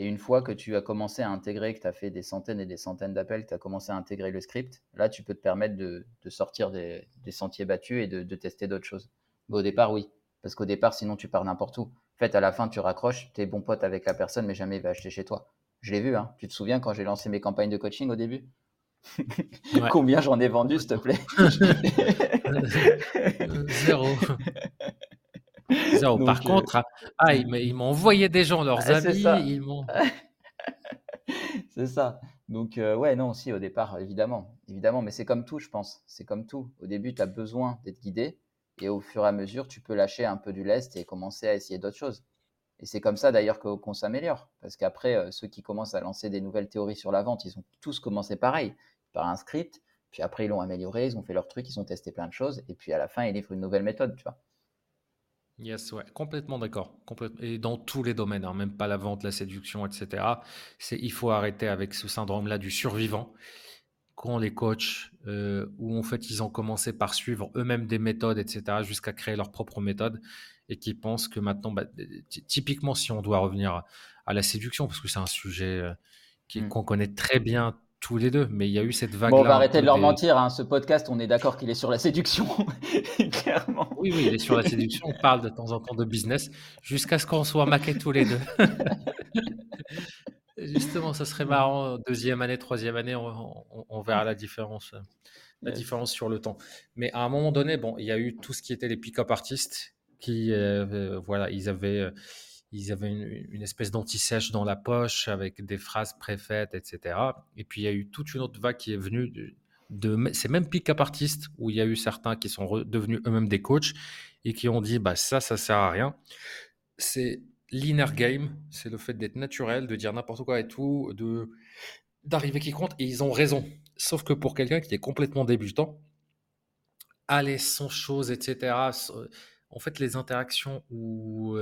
Et une fois que tu as commencé à intégrer, que tu as fait des centaines et des centaines d'appels, que tu as commencé à intégrer le script, là, tu peux te permettre de, sortir des, sentiers battus et de, de tester d'autres choses. Mais au départ, oui. Parce qu'au départ, sinon, tu pars n'importe où. En fait, à la fin, tu raccroches, tu es bon pote avec la personne, mais jamais il va acheter chez toi. Je l'ai vu, hein. Tu te souviens quand j'ai lancé mes campagnes de coaching au début? Combien j'en ai vendu, s'il te plaît? Zéro. Par euh, contre, ah, ils m'ont envoyé des gens, leurs ah, amis. Ils m'ont. c'est ça. Donc, euh, ouais, non, aussi, au départ, évidemment. Évidemment, mais c'est comme tout, je pense. C'est comme tout. Au début, tu as besoin d'être guidé. Et au fur et à mesure, tu peux lâcher un peu du lest et commencer à essayer d'autres choses. Et c'est comme ça d'ailleurs qu'on s'améliore. Parce qu'après, euh, ceux qui commencent à lancer des nouvelles théories sur la vente, ils ont tous commencé pareil, par un script. Puis après, ils l'ont amélioré, ils ont fait leur truc, ils ont testé plein de choses. Et puis à la fin, ils livrent une nouvelle méthode, tu vois. Yes, ouais, complètement d'accord. Et dans tous les domaines, hein, même pas la vente, la séduction, etc. Il faut arrêter avec ce syndrome-là du survivant quand les coachs, euh, où en fait ils ont commencé par suivre eux-mêmes des méthodes, etc., jusqu'à créer leur propre méthode, et qui pensent que maintenant, bah, typiquement, si on doit revenir à la séduction, parce que c'est un sujet euh, mmh. qu'on connaît très bien tous les deux, mais il y a eu cette vague. Bon, on va arrêter de leur mentir. Hein. Ce podcast, on est d'accord qu'il est sur la séduction, clairement. Oui, oui, il est sur la séduction. On parle de temps en temps de business, jusqu'à ce qu'on soit maqués tous les deux. Justement, ça serait marrant, deuxième année, troisième année, on, verra la différence, euh, la différence sur le temps. Mais à un moment donné, bon, il y a eu tout ce qui était les pick-up artistes qui, euh, euh, voilà, ils avaient, ils avaient une, espèce d'anti-sèche dans la poche avec des phrases préfaites, etc. Et puis il y a eu toute une autre vague qui est venue de, ces mêmes pick-up artistes où il y a eu certains qui sont devenus eux-mêmes des coachs et qui ont dit, bah ça, ça sert à rien. C'est l'inner game, c'est le fait d'être naturel, de dire n'importe quoi et tout, de d'arriver qui compte, et ils ont raison. Sauf que pour quelqu'un qui est complètement débutant, aller sans chose, etc. En fait, les interactions où,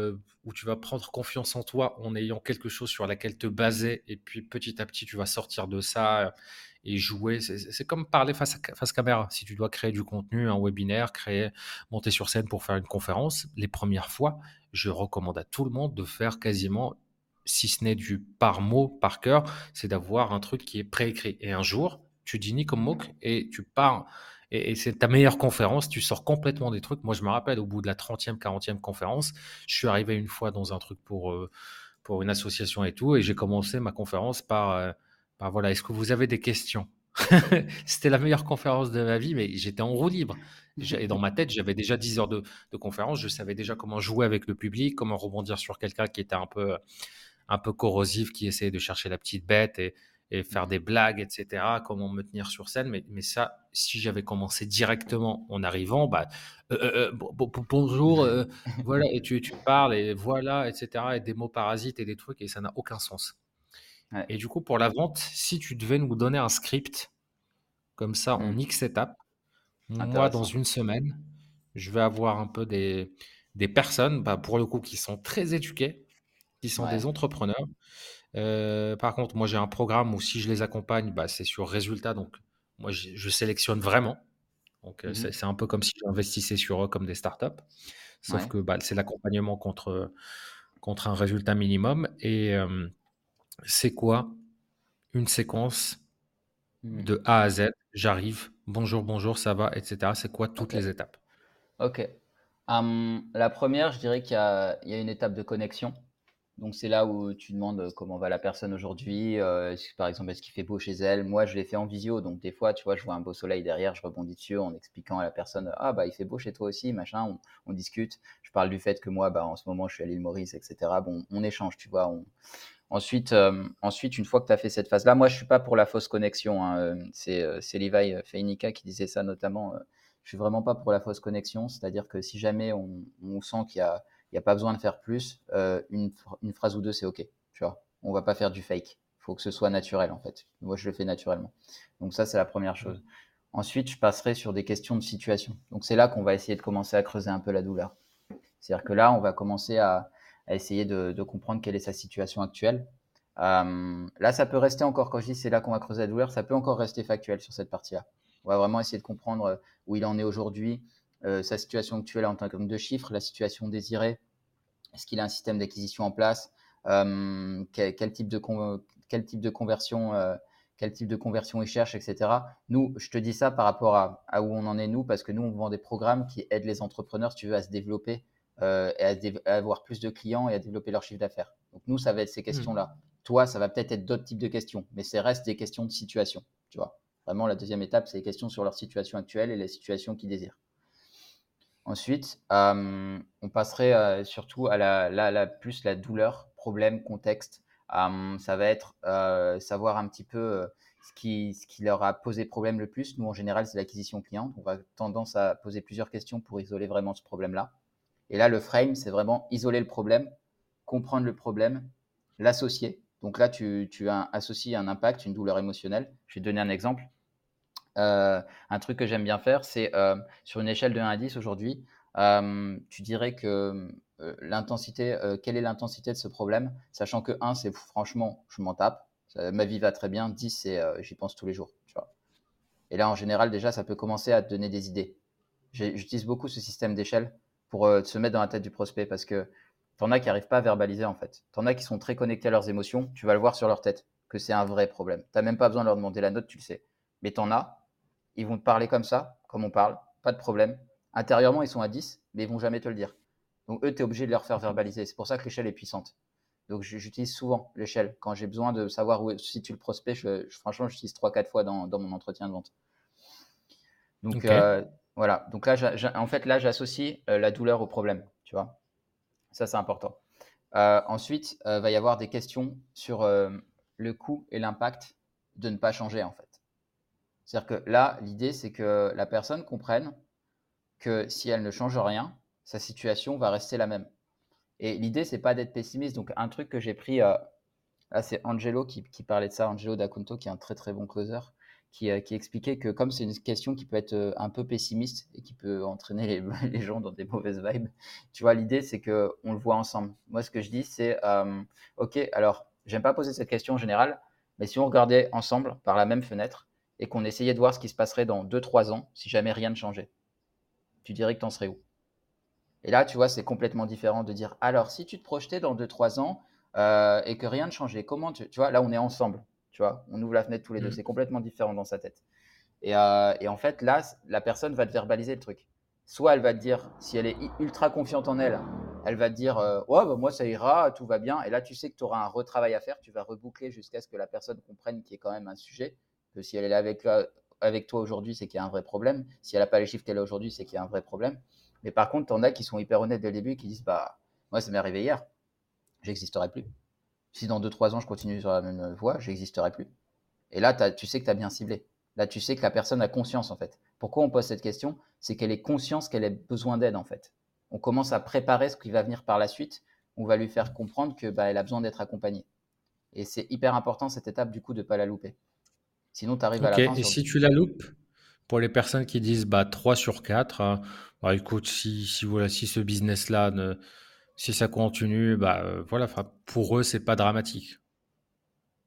où tu vas prendre confiance en toi en ayant quelque chose sur laquelle te baser, et puis petit à petit, tu vas sortir de ça et jouer. C'est comme parler face à face caméra. Si tu dois créer du contenu, un webinaire, créer, monter sur scène pour faire une conférence, les premières fois, je recommande à tout le monde de faire quasiment, si ce n'est du par mot, par cœur, c'est d'avoir un truc qui est préécrit. Et un jour, tu dis ni comme moque et tu pars. Et, c'est ta meilleure conférence, tu sors complètement des trucs. Moi, je me rappelle, au bout de la 30e, 40e conférence, je suis arrivé une fois dans un truc pour, euh, pour une association et tout, et j'ai commencé ma conférence par, euh, voilà, est-ce que vous avez des questions? C'était la meilleure conférence de ma vie, mais j'étais en roue libre. Et dans ma tête, j'avais déjà 10 heures de, conférence. Je savais déjà comment jouer avec le public, comment rebondir sur quelqu'un qui était un peu, un peu corrosif, qui essayait de chercher la petite bête et, faire des blagues, etc. Comment me tenir sur scène. Mais, mais ça, si j'avais commencé directement en arrivant, bah, euh, euh, euh, bonjour, voilà, et tu, tu parles, et voilà, etc. Et des mots parasites et des trucs, et ça n'a aucun sens. Et du coup, pour la vente, si tu devais nous donner un script comme ça en mmh. X étapes, moi, dans une semaine, je vais avoir un peu des, des personnes, bah, pour le coup, qui sont très éduquées, qui sont des entrepreneurs. Euh, par contre, moi, j'ai un programme où si je les accompagne, bah, c'est sur résultat. Donc, moi, je, sélectionne vraiment. Donc, euh, mmh c'est un peu comme si j'investissais sur eux comme des startups. Sauf que bah, c'est l'accompagnement contre, contre un résultat minimum. Et euh, c'est quoi une séquence mmh. de A à Z? J'arrive, bonjour, bonjour, ça va, etc. C'est quoi toutes les étapes? Ok. la première, je dirais qu'il y, a une étape de connexion. Donc c'est là où tu demandes comment va la personne aujourd'hui. Euh, par exemple, est-ce qu'il fait beau chez elle? Moi, je l'ai fait en visio. Donc des fois, tu vois, je vois un beau soleil derrière, je rebondis dessus en expliquant à la personne Ah, bah, il fait beau chez toi aussi, machin. On, discute. Je parle du fait que moi, bah, en ce moment, je suis à l'île Maurice, etc. Bon, on échange, tu vois. Ensuite, euh, ensuite, une fois que tu as fait cette phase-là, moi, je suis pas pour la fausse connexion. Hein, euh, c'est, euh, c'est Levi Feinika qui disait ça notamment. je suis vraiment pas pour la fausse connexion. C'est-à-dire que si jamais on, sent qu'il y a, il a pas besoin de faire plus, une, une, phrase ou deux, c'est OK. Tu vois, on va pas faire du fake. Il faut que ce soit naturel, en fait. Moi, je le fais naturellement. Donc ça, c'est la première chose. Ensuite, je passerai sur des questions de situation. Donc c'est là qu'on va essayer de commencer à creuser un peu la douleur. C'est-à-dire que là, on va commencer à, à essayer de, comprendre quelle est sa situation actuelle. Euh, là, ça peut rester encore, quand je dis c'est là qu'on va creuser la douleur, ça peut encore rester factuel sur cette partie-là. On va vraiment essayer de comprendre euh, où il en est aujourd'hui, euh, sa situation actuelle en termes de chiffres, la situation désirée, est-ce qu'il a un système d'acquisition en place, quel, type de quel type de conversion quel type de conversion il cherche, etc. Nous, je te dis ça par rapport à, à, où on en est nous, parce que nous, on vend des programmes qui aident les entrepreneurs, si tu veux, à se développer euh, et à, avoir plus de clients et à développer leur chiffre d'affaires. Donc nous, ça va être ces mmh. questions-là. Toi, ça va peut-être être, d'autres types de questions, mais c'est reste des questions de situation. Tu vois, vraiment la deuxième étape, c'est les questions sur leur situation actuelle et les situations qu'ils désirent. Ensuite, on passerait surtout à la, plus la douleur, problème, contexte. ça va être savoir un petit peu ce qui, leur a posé problème le plus. Nous, en général, c'est l'acquisition client. On va tendance à poser plusieurs questions pour isoler vraiment ce problème-là. Et là, le frame, c'est vraiment isoler le problème, comprendre le problème, l'associer. Donc là, tu, tu as associé un impact, une douleur émotionnelle. Je vais te donner un exemple. Euh, un truc que j'aime bien faire, c'est euh, sur une échelle de 1 à 10 aujourd'hui, euh, tu dirais que l'intensité, quelle est l'intensité de ce problème, sachant que 1, c'est franchement, je m'en tape, ma vie va très bien, 10, c'est j'y pense tous les jours. Tu vois. Et là, en général, déjà, ça peut commencer à te donner des idées. J'utilise beaucoup ce système d'échelle pour se mettre dans la tête du prospect parce que t'en as qui n'arrivent pas à verbaliser en fait. T'en as qui sont très connectés à leurs émotions, tu vas le voir sur leur tête que c'est un vrai problème. T'as même pas besoin de leur demander la note, tu le sais. Mais t'en as, ils vont te parler comme ça, comme on parle, pas de problème. Intérieurement, ils sont à 10, mais ils vont jamais te le dire. Donc eux, tu es obligé de leur faire verbaliser. C'est pour ça que l'échelle est puissante. Donc j'utilise souvent l'échelle. Quand j'ai besoin de savoir où si tu le prospect, je, franchement, j'utilise 3-4 fois dans, mon entretien de vente. Donc euh, voilà, donc là, en fait, là, j'associe euh, la douleur au problème, tu vois. Ça, c'est important. Euh, ensuite, il va y avoir des questions sur le coût et l'impact de ne pas changer, en fait. C'est-à-dire que là, l'idée, c'est que la personne comprenne que si elle ne change rien, sa situation va rester la même. Et l'idée, c'est pas d'être pessimiste. Donc, un truc que j'ai pris, là, c'est Angelo qui, parlait de ça, Angelo D'Acunto, qui est un très très bon closer. Euh, qui, expliquait que comme c'est une question qui peut être euh, un peu pessimiste et qui peut entraîner les, gens dans des mauvaises vibes, tu vois, l'idée c'est que on le voit ensemble. Moi, ce que je dis, c'est euh, ok, alors j'aime pas poser cette question en général, mais si on regardait ensemble par la même fenêtre et qu'on essayait de voir ce qui se passerait dans 2-3 ans si jamais rien ne changeait, tu dirais que tu en serais où? Et là, tu vois, c'est complètement différent de dire alors si tu te projetais dans 2-3 ans et que rien ne changeait, comment tu, tu vois, là on est ensemble on ouvre la fenêtre tous les deux. Mm. C'est complètement différent dans sa tête. Euh, et, en fait, là, la personne va te verbaliser le truc. Soit elle va te dire, si elle est ultra confiante en elle, elle va te dire euh, Ouais, bah, moi ça ira, tout va bien. Et là, tu sais que tu auras un retravail à faire. Tu vas reboucler jusqu'à ce que la personne comprenne qu'il y ait quand même un sujet, Si elle est avec, avec toi aujourd'hui, c'est qu'il y a un vrai problème. Si elle n'a pas les chiffres qu'elle a aujourd'hui, c'est qu'il y a un vrai problème. Mais par contre, en as qui sont hyper honnêtes dès le début, qui disent Bah, moi, ça m'est arrivé hier, j'existerai plus. Si dans 2-3 ans, je continue sur la même voie, j'existerai plus. Et là, tu sais que tu as bien ciblé. Là, tu sais que la personne a conscience, en fait. Pourquoi on pose cette question? C'est qu'elle est consciente qu'elle a besoin d'aide, en fait. On commence à préparer ce qui va venir par la suite. On va lui faire comprendre que bah, a besoin d'être accompagnée. Et c'est hyper important, cette étape, du coup, de ne pas la louper. Sinon, tu arrives à la fin. Et si tu la loupes, pour les personnes qui disent bah, 3 sur 4, hein, bah, écoute, si, si, voilà, si ce business-là, si ça continue, bah, euh, voilà, pour eux, c'est pas dramatique.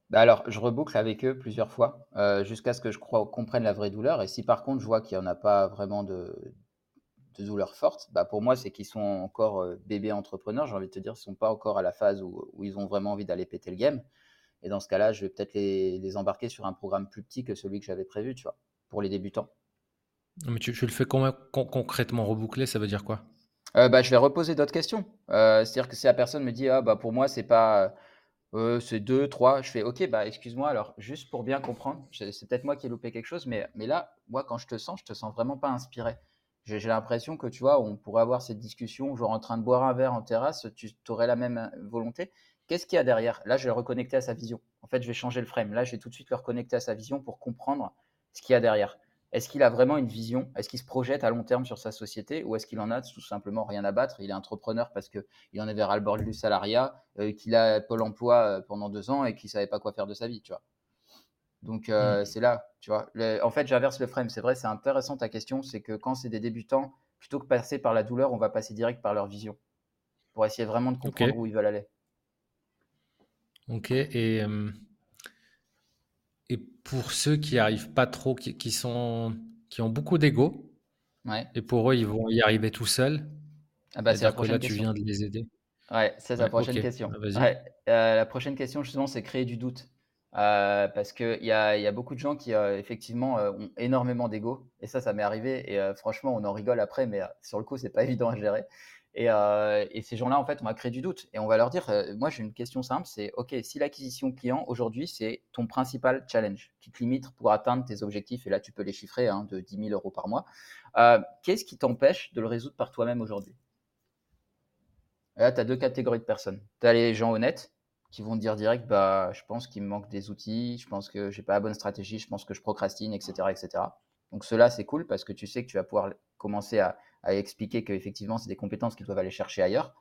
Bah alors, je reboucle avec eux plusieurs fois euh, jusqu'à ce que je crois, comprenne la vraie douleur. Et si par contre je vois qu'il n'y en a pas vraiment de, de douleur forte, bah pour moi, c'est qu'ils sont encore euh, bébés entrepreneurs. J'ai envie de te dire, ils ne sont pas encore à la phase où, où ils ont vraiment envie d'aller péter le game. Et dans ce cas-là, je vais peut-être les, les, embarquer sur un programme plus petit que celui que j'avais prévu, tu vois, pour les débutants. Mais tu, le fais concrètement reboucler, ça veut dire quoi? Euh, bah, Je vais reposer d'autres questions. C'est-à-dire que si la personne me dit, ah, bah, pour moi, c'est pas euh, c'est deux, trois. Je fais OK, bah excuse-moi. Alors, juste pour bien comprendre, c'est peut-être moi qui ai loupé quelque chose, mais, mais là, moi, quand je te sens, je te sens vraiment pas inspiré. J'ai l'impression que tu vois, on pourrait avoir cette discussion, genre en train de boire un verre en terrasse, tu aurais la même euh, volonté. Qu'est-ce qu'il y a derrière? Là, je vais reconnecter à sa vision. En fait, je vais changer le frame. Là, je vais tout de suite le reconnecter à sa vision pour comprendre ce qu'il y a derrière. Est-ce qu'il a vraiment une vision? Est-ce qu'il se projette à long terme sur sa société ou est-ce qu'il en a tout simplement rien à battre? Il est entrepreneur parce qu'il en avait ras le bord du salariat, euh, qu'il a Pôle emploi euh, pendant deux ans et qu'il ne savait pas quoi faire de sa vie, tu vois. Donc euh, mmh. c'est là, tu vois. en fait, j'inverse le frame. C'est vrai, c'est intéressant ta question. C'est que quand c'est des débutants, plutôt que passer par la douleur, on va passer direct par leur vision pour essayer vraiment de comprendre où ils veulent aller. Ok. Et et pour ceux qui arrivent pas trop, qui, sont, qui ont beaucoup d'ego, et pour eux, ils vont y arriver tout seuls. Ah bah, c'est la prochaine là, tu viens de les aider. Ouais, c'est la prochaine question. Ah, euh, la prochaine question, justement, c'est créer du doute. Euh, parce qu'il y a, y a beaucoup de gens qui, euh, effectivement, ont énormément d'ego. Et ça, ça m'est arrivé. Et franchement, on en rigole après, mais sur le coup, c'est pas évident à gérer. Euh, et, ces gens-là, en fait, on va créer du doute. Et on va leur dire, euh, moi, j'ai une question simple, c'est, OK, si l'acquisition client, aujourd'hui, c'est ton principal challenge qui te limite pour atteindre tes objectifs, et là, tu peux les chiffrer hein, de 10 000 euros par mois, euh, qu'est-ce qui t'empêche de le résoudre par toi-même aujourd'hui? Là, tu as deux catégories de personnes. Tu as les gens honnêtes qui vont te dire direct, bah, je pense qu'il me manque des outils, je pense que j'ai pas la bonne stratégie, je pense que je procrastine, etc. etc. Donc, cela, c'est cool parce que tu sais que tu vas pouvoir commencer à à expliquer qu'effectivement, c'est des compétences qu'ils doivent aller chercher ailleurs.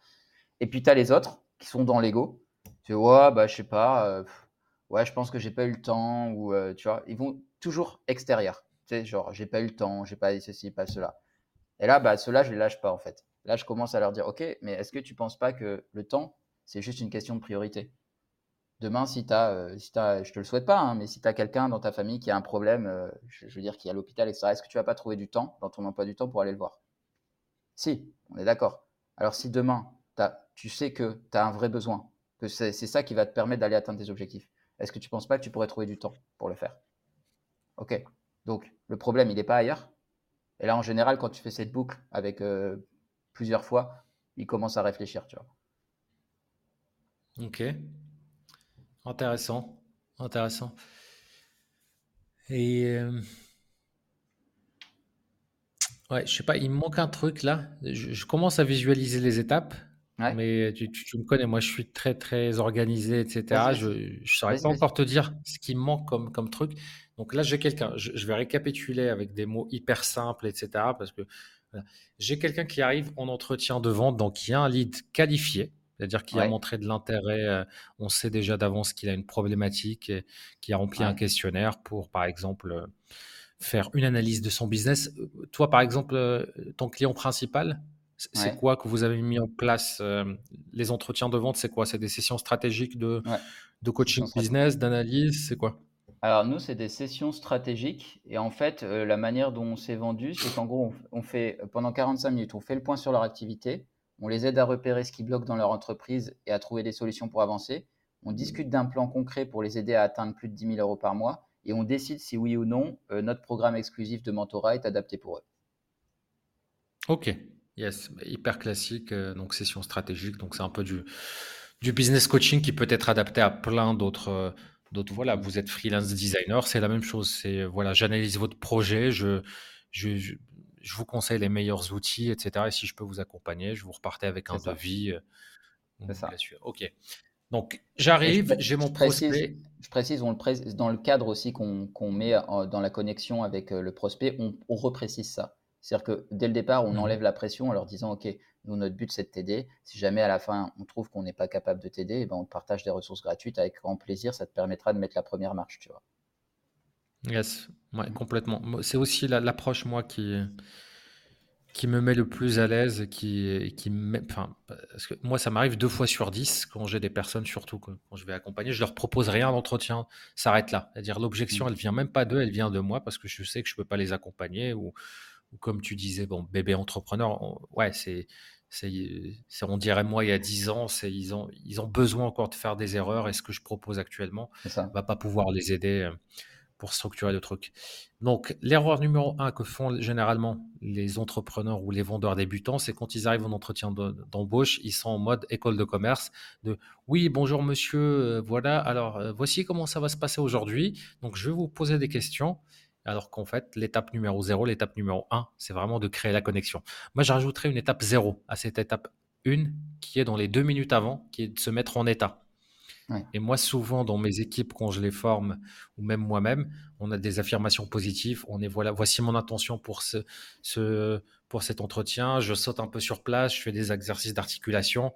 Et puis, tu as les autres qui sont dans l'ego. Tu vois, ouais, bah, je sais pas, euh, ouais, je pense que j'ai pas eu le temps, ou euh, tu vois, ils vont toujours extérieur. Tu sais, genre, j'ai pas eu le temps, j'ai pas ceci, pas cela. Et là, bah, ceux-là, je les lâche pas, en fait. Là, je commence à leur dire, OK, mais est-ce que tu penses pas que le temps, c'est juste une question de priorité? Demain, si tu as, euh, si je te le souhaite pas, hein, mais si tu as quelqu'un dans ta famille qui a un problème, je, je, veux dire, qui est à l'hôpital, etc., est-ce que tu vas pas trouver du temps dans ton emploi du temps pour aller le voir? Si, on est d'accord. Alors si demain, tu sais que tu as un vrai besoin, que c'est ça qui va te permettre d'aller atteindre tes objectifs, est-ce que tu ne penses pas que tu pourrais trouver du temps pour le faire? Ok. Donc le problème, il n'est pas ailleurs. Et là, en général, quand tu fais cette boucle avec euh, plusieurs fois, il commence à réfléchir, tu vois. Ok. Intéressant. Intéressant. Et euh, Ouais, je sais pas, il me manque un truc là. Je, commence à visualiser les étapes, mais tu, me connais, moi je suis très très organisé, etc. Je ne saurais pas encore te dire ce qui me manque comme, comme truc. Donc là, j'ai quelqu'un, je, vais récapituler avec des mots hyper simples, etc. Parce que j'ai quelqu'un qui arrive en entretien de vente, donc qui a un lead qualifié, c'est-à-dire qui a montré de l'intérêt. On sait déjà d'avance qu'il a une problématique, et qui a rempli un questionnaire pour, par exemple, faire une analyse de son business. Toi, par exemple, ton client principal, c'est quoi que vous avez mis en place euh, Les entretiens de vente, c'est quoi? C'est des sessions stratégiques de, de coaching business, d'analyse C'est quoi? Alors, nous, c'est des sessions stratégiques. Et en fait, euh, la manière dont on s'est vendu, c'est qu'en gros, on, fait pendant 45 minutes, on fait le point sur leur activité, on les aide à repérer ce qui bloque dans leur entreprise et à trouver des solutions pour avancer. On discute d'un plan concret pour les aider à atteindre plus de 10 000 euros par mois et on décide si oui ou non euh, notre programme exclusif de mentorat est adapté pour eux. Ok, yes, hyper classique, euh, donc session stratégique, donc c'est un peu du, du business coaching qui peut être adapté à plein d'autres D'autres, voilà, vous êtes freelance designer, c'est la même chose. C'est voilà, j'analyse votre projet, je, je, je, vous conseille les meilleurs outils, etc. Et si je peux vous accompagner, je vous repartais avec un devis. Euh, c'est ça. Ok. Donc, j'arrive, j'ai mon prospect. Je précise, on le dans le cadre aussi qu'on met dans la connexion avec euh, le prospect, on, on reprécise ça. C'est-à-dire que dès le départ, on mmh enlève la pression en leur disant, OK, nous, notre but, c'est de t'aider. Si jamais à la fin, on trouve qu'on n'est pas capable de t'aider, eh ben, on partage des ressources gratuites avec grand plaisir. Ça te permettra de mettre la première marche, tu vois. Yes, ouais, complètement. C'est aussi l'approche, moi, qui, qui me met le plus à l'aise, qui, qui enfin, parce que moi, ça m'arrive deux fois sur dix quand j'ai des personnes, surtout quand je vais accompagner, je leur propose rien d'entretien, s'arrête là. C'est-à-dire l'objection, elle vient même pas d'eux, elle vient de moi parce que je sais que je peux pas les accompagner ou, ou comme tu disais, bon, bébé entrepreneur, ouais, c'est, on dirait moi il y a 10 ans, c'est, ils, ont, ils ont besoin encore de faire des erreurs et ce que je propose actuellement ne va pas pouvoir les aider euh, pour structurer le truc. Donc, l'erreur numéro un que font généralement les entrepreneurs ou les vendeurs débutants, c'est quand ils arrivent en entretien d'embauche, ils sont en mode école de commerce, de oui, bonjour monsieur, euh, voilà, alors euh, voici comment ça va se passer aujourd'hui. Donc, je vais vous poser des questions alors qu'en fait, l'étape numéro 0, l'étape numéro 1, c'est vraiment de créer la connexion. Moi, je rajouterais une étape 0 à cette étape 1 qui est dans les deux minutes avant, qui est de se mettre en état. Et moi, souvent, dans mes équipes, quand je les forme, ou même moi-même, on a des affirmations positives. On est voilà, voici mon intention pour ce, ce, pour cet entretien. Je saute un peu sur place, je fais des exercices d'articulation.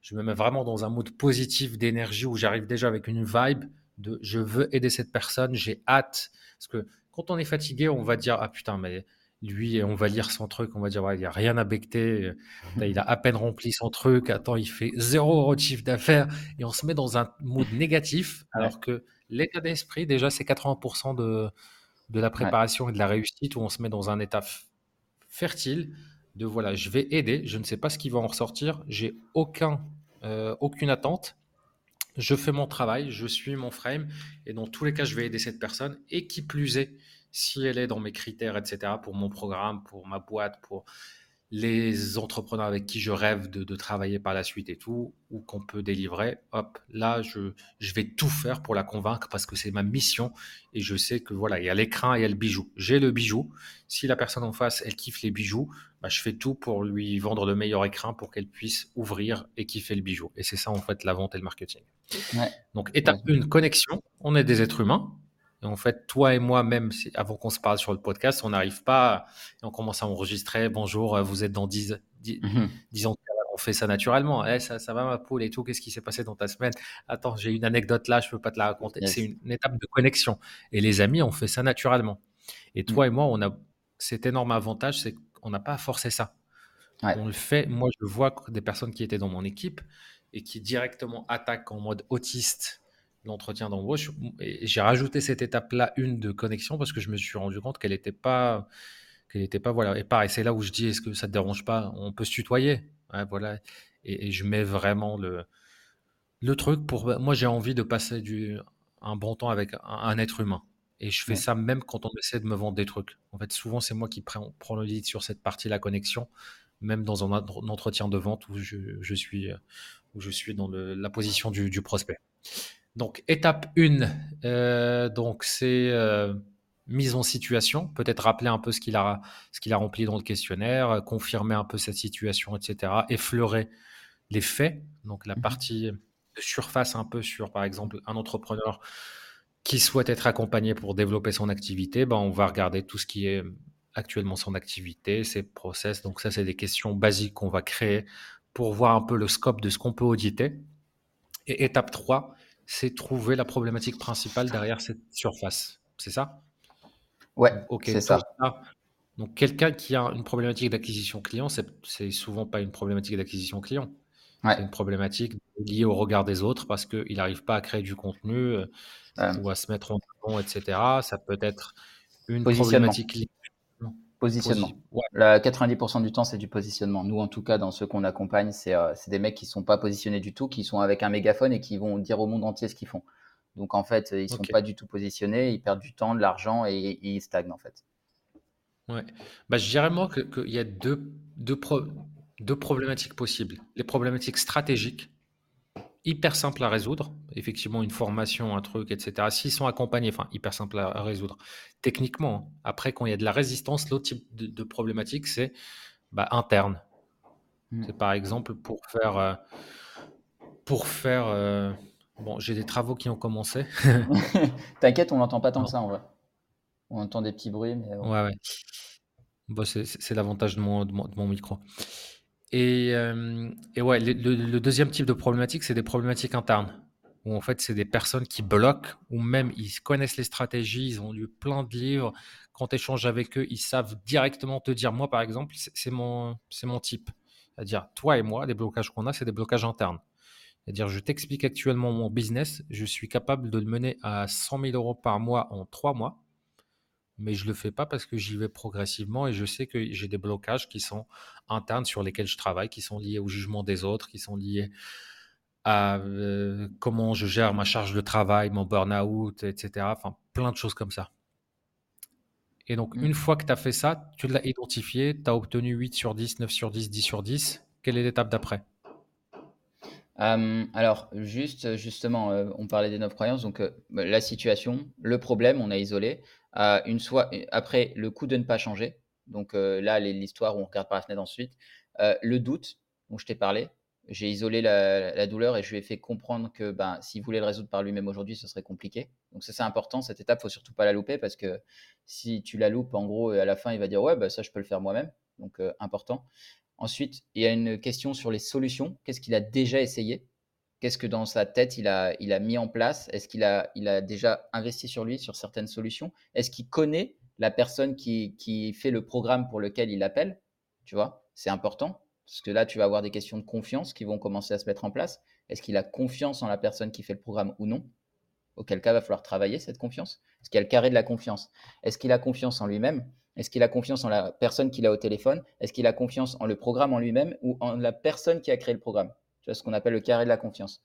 Je me mets vraiment dans un mood positif d'énergie où j'arrive déjà avec une vibe de je veux aider cette personne, j'ai hâte. Parce que quand on est fatigué, on va dire Ah putain, mais lui, on va lire son truc, on va dire Il n'y a rien à becter, il a à peine rempli son truc, attends, il fait zéro euro de chiffre d'affaires, et on se met dans un mood négatif, alors que l'état d'esprit, déjà, c'est 80% de, de la préparation et de la réussite, où on se met dans un état fertile de voilà, je vais aider, je ne sais pas ce qui va en ressortir, j'ai aucun, euh, aucune attente, je fais mon travail, je suis mon frame, et dans tous les cas, je vais aider cette personne, et qui plus est, si elle est dans mes critères, etc., pour mon programme, pour ma boîte, pour les entrepreneurs avec qui je rêve de, travailler par la suite et tout, ou qu'on peut délivrer, hop, là, je, je, vais tout faire pour la convaincre parce que c'est ma mission et je sais que voilà, il y a l'écran et il y a le bijou. J'ai le bijou. Si la personne en face, elle kiffe les bijoux, bah, je fais tout pour lui vendre le meilleur écran pour qu'elle puisse ouvrir et kiffer le bijou. Et c'est ça, en fait, la vente et le marketing. Donc, étape 1, connexion. On est des êtres humains en fait, toi et moi, même avant qu'on se parle sur le podcast, on n'arrive pas et on commence à enregistrer. Bonjour, euh, vous êtes dans 10, 10, mhm. ans, on fait ça naturellement. Eh, ça, ça va ma poule et tout, qu'est-ce qui s'est passé dans ta semaine? Attends, j'ai une anecdote là, je peux pas te la raconter. C'est une, étape de connexion. Et les amis, on fait ça naturellement. Et toi mm. et moi, on a cet énorme avantage, c'est qu'on n'a pas à forcer ça. On le fait. Moi, je vois des personnes qui étaient dans mon équipe et qui directement attaquent en mode autiste l'entretien d'embauche. Et j'ai rajouté cette étape-là, une de connexion, parce que je me suis rendu compte qu'elle n'était pas, qu'elle était pas, voilà. Et pareil, c'est là où je dis, est-ce que ça te dérange pas? On peut se tutoyer, voilà. Et, je mets vraiment le, le truc pour. Moi, j'ai envie de passer du, un bon temps avec un, être humain. Et je fais ça même quand on essaie de me vendre des trucs. En fait, souvent, c'est moi qui prends, prends le lead sur cette partie, la connexion, même dans un, entretien de vente où je, je suis, où je suis dans le, la position du, du prospect. Donc, étape 1, euh, donc c'est euh, mise en situation, peut-être rappeler un peu ce qu'il a, ce qu'il a rempli dans le questionnaire, euh, confirmer un peu cette situation, etc. Effleurer les faits, donc la mmh partie de surface un peu sur, par exemple, un entrepreneur qui souhaite être accompagné pour développer son activité, ben, on va regarder tout ce qui est actuellement son activité, ses process. Donc ça, c'est des questions basiques qu'on va créer pour voir un peu le scope de ce qu'on peut auditer. Et étape 3, c'est trouver la problématique principale derrière cette surface. C'est ça? Ouais, c'est ça. Donc, quelqu'un qui a une problématique d'acquisition client, c'est souvent pas une problématique d'acquisition client. C'est une problématique liée au regard des autres parce qu'il n'arrive pas à créer du contenu euh, ou à se mettre en avant, etc. Ça peut être une problématique Positionnement. 90% du temps, c'est du positionnement. Nous, en tout cas, dans ceux qu'on accompagne, euh, c'est des mecs qui sont pas positionnés du tout, qui sont avec un mégaphone et qui vont dire au monde entier ce qu'ils font. Donc, en fait, ils sont pas du tout positionnés, ils perdent du temps, de l'argent et, ils stagnent, en fait. Ouais. Bah, je dirais, moi, qu'il y a deux, deux, deux problématiques possibles. Les problématiques stratégiques hyper simple à résoudre. Effectivement, une formation, un truc, etc. S'ils sont accompagnés, enfin, hyper simple à, résoudre. Techniquement, après, quand il y a de la résistance, l'autre type de, problématique, c'est bah, interne. Hmm. C'est par exemple pour faire. Euh, pour faire. Euh, bon, j'ai des travaux qui ont commencé. T'inquiète, on n'entend pas tant que ça en vrai. On entend des petits bruits, mais. Ouais, ouais. Bon, c'est l'avantage de mon, de mon micro. Et, euh, et ouais, le, deuxième type de problématique, c'est des problématiques internes, où en fait, c'est des personnes qui bloquent, ou même ils connaissent les stratégies, ils ont lu plein de livres. Quand tu échanges avec eux, ils savent directement te dire, moi par exemple, c'est mon, mon type. C'est-à-dire, toi et moi, les blocages qu'on a, c'est des blocages internes. C'est-à-dire, je t'explique actuellement mon business, je suis capable de le mener à 100 000 euros par mois en trois mois mais je le fais pas parce que j'y vais progressivement et je sais que j'ai des blocages qui sont internes sur lesquels je travaille, qui sont liés au jugement des autres, qui sont liés à euh, comment je gère ma charge de travail, mon burn-out, etc. Enfin, plein de choses comme ça. Et donc, une mmh. fois que tu as fait ça, tu l'as identifié, tu as obtenu 8 sur 10, 9 sur 10, 10 sur 10. Quelle est l'étape d'après? Alors, juste, justement, euh, on parlait des neuf croyances, donc euh, bah, la situation, le problème, on a isolé. Une fois, après, le coup de ne pas changer, donc euh, là, l'histoire où on regarde par la fenêtre ensuite. le doute, dont je t'ai parlé, j'ai isolé la, douleur et je lui ai fait comprendre que ben, s'il voulait le résoudre par lui-même aujourd'hui, ce serait compliqué. Donc ça, c'est important, cette étape, faut surtout pas la louper parce que si tu la loupes, en gros, à la fin, il va dire ouais, bah, ça, je peux le faire moi-même. Donc important. Ensuite, il y a une question sur les solutions. Qu'est-ce qu'il a déjà essayé? Qu'est-ce que dans sa tête il a, mis en place? Est-ce qu'il a, il a déjà investi sur lui sur certaines solutions? Est-ce qu'il connaît la personne qui, qui, fait le programme pour lequel il appelle? Tu vois, c'est important parce que là, tu vas avoir des questions de confiance qui vont commencer à se mettre en place. Est-ce qu'il a confiance en la personne qui fait le programme ou non? Auquel cas, il va falloir travailler cette confiance. Est-ce qu'il y a le carré de la confiance? Est-ce qu'il a confiance en lui-même? Est-ce qu'il a confiance en la personne qu'il a au téléphone? Est-ce qu'il a confiance en le programme en lui-même ou en la personne qui a créé le programme? Tu vois ce qu'on appelle le carré de la confiance.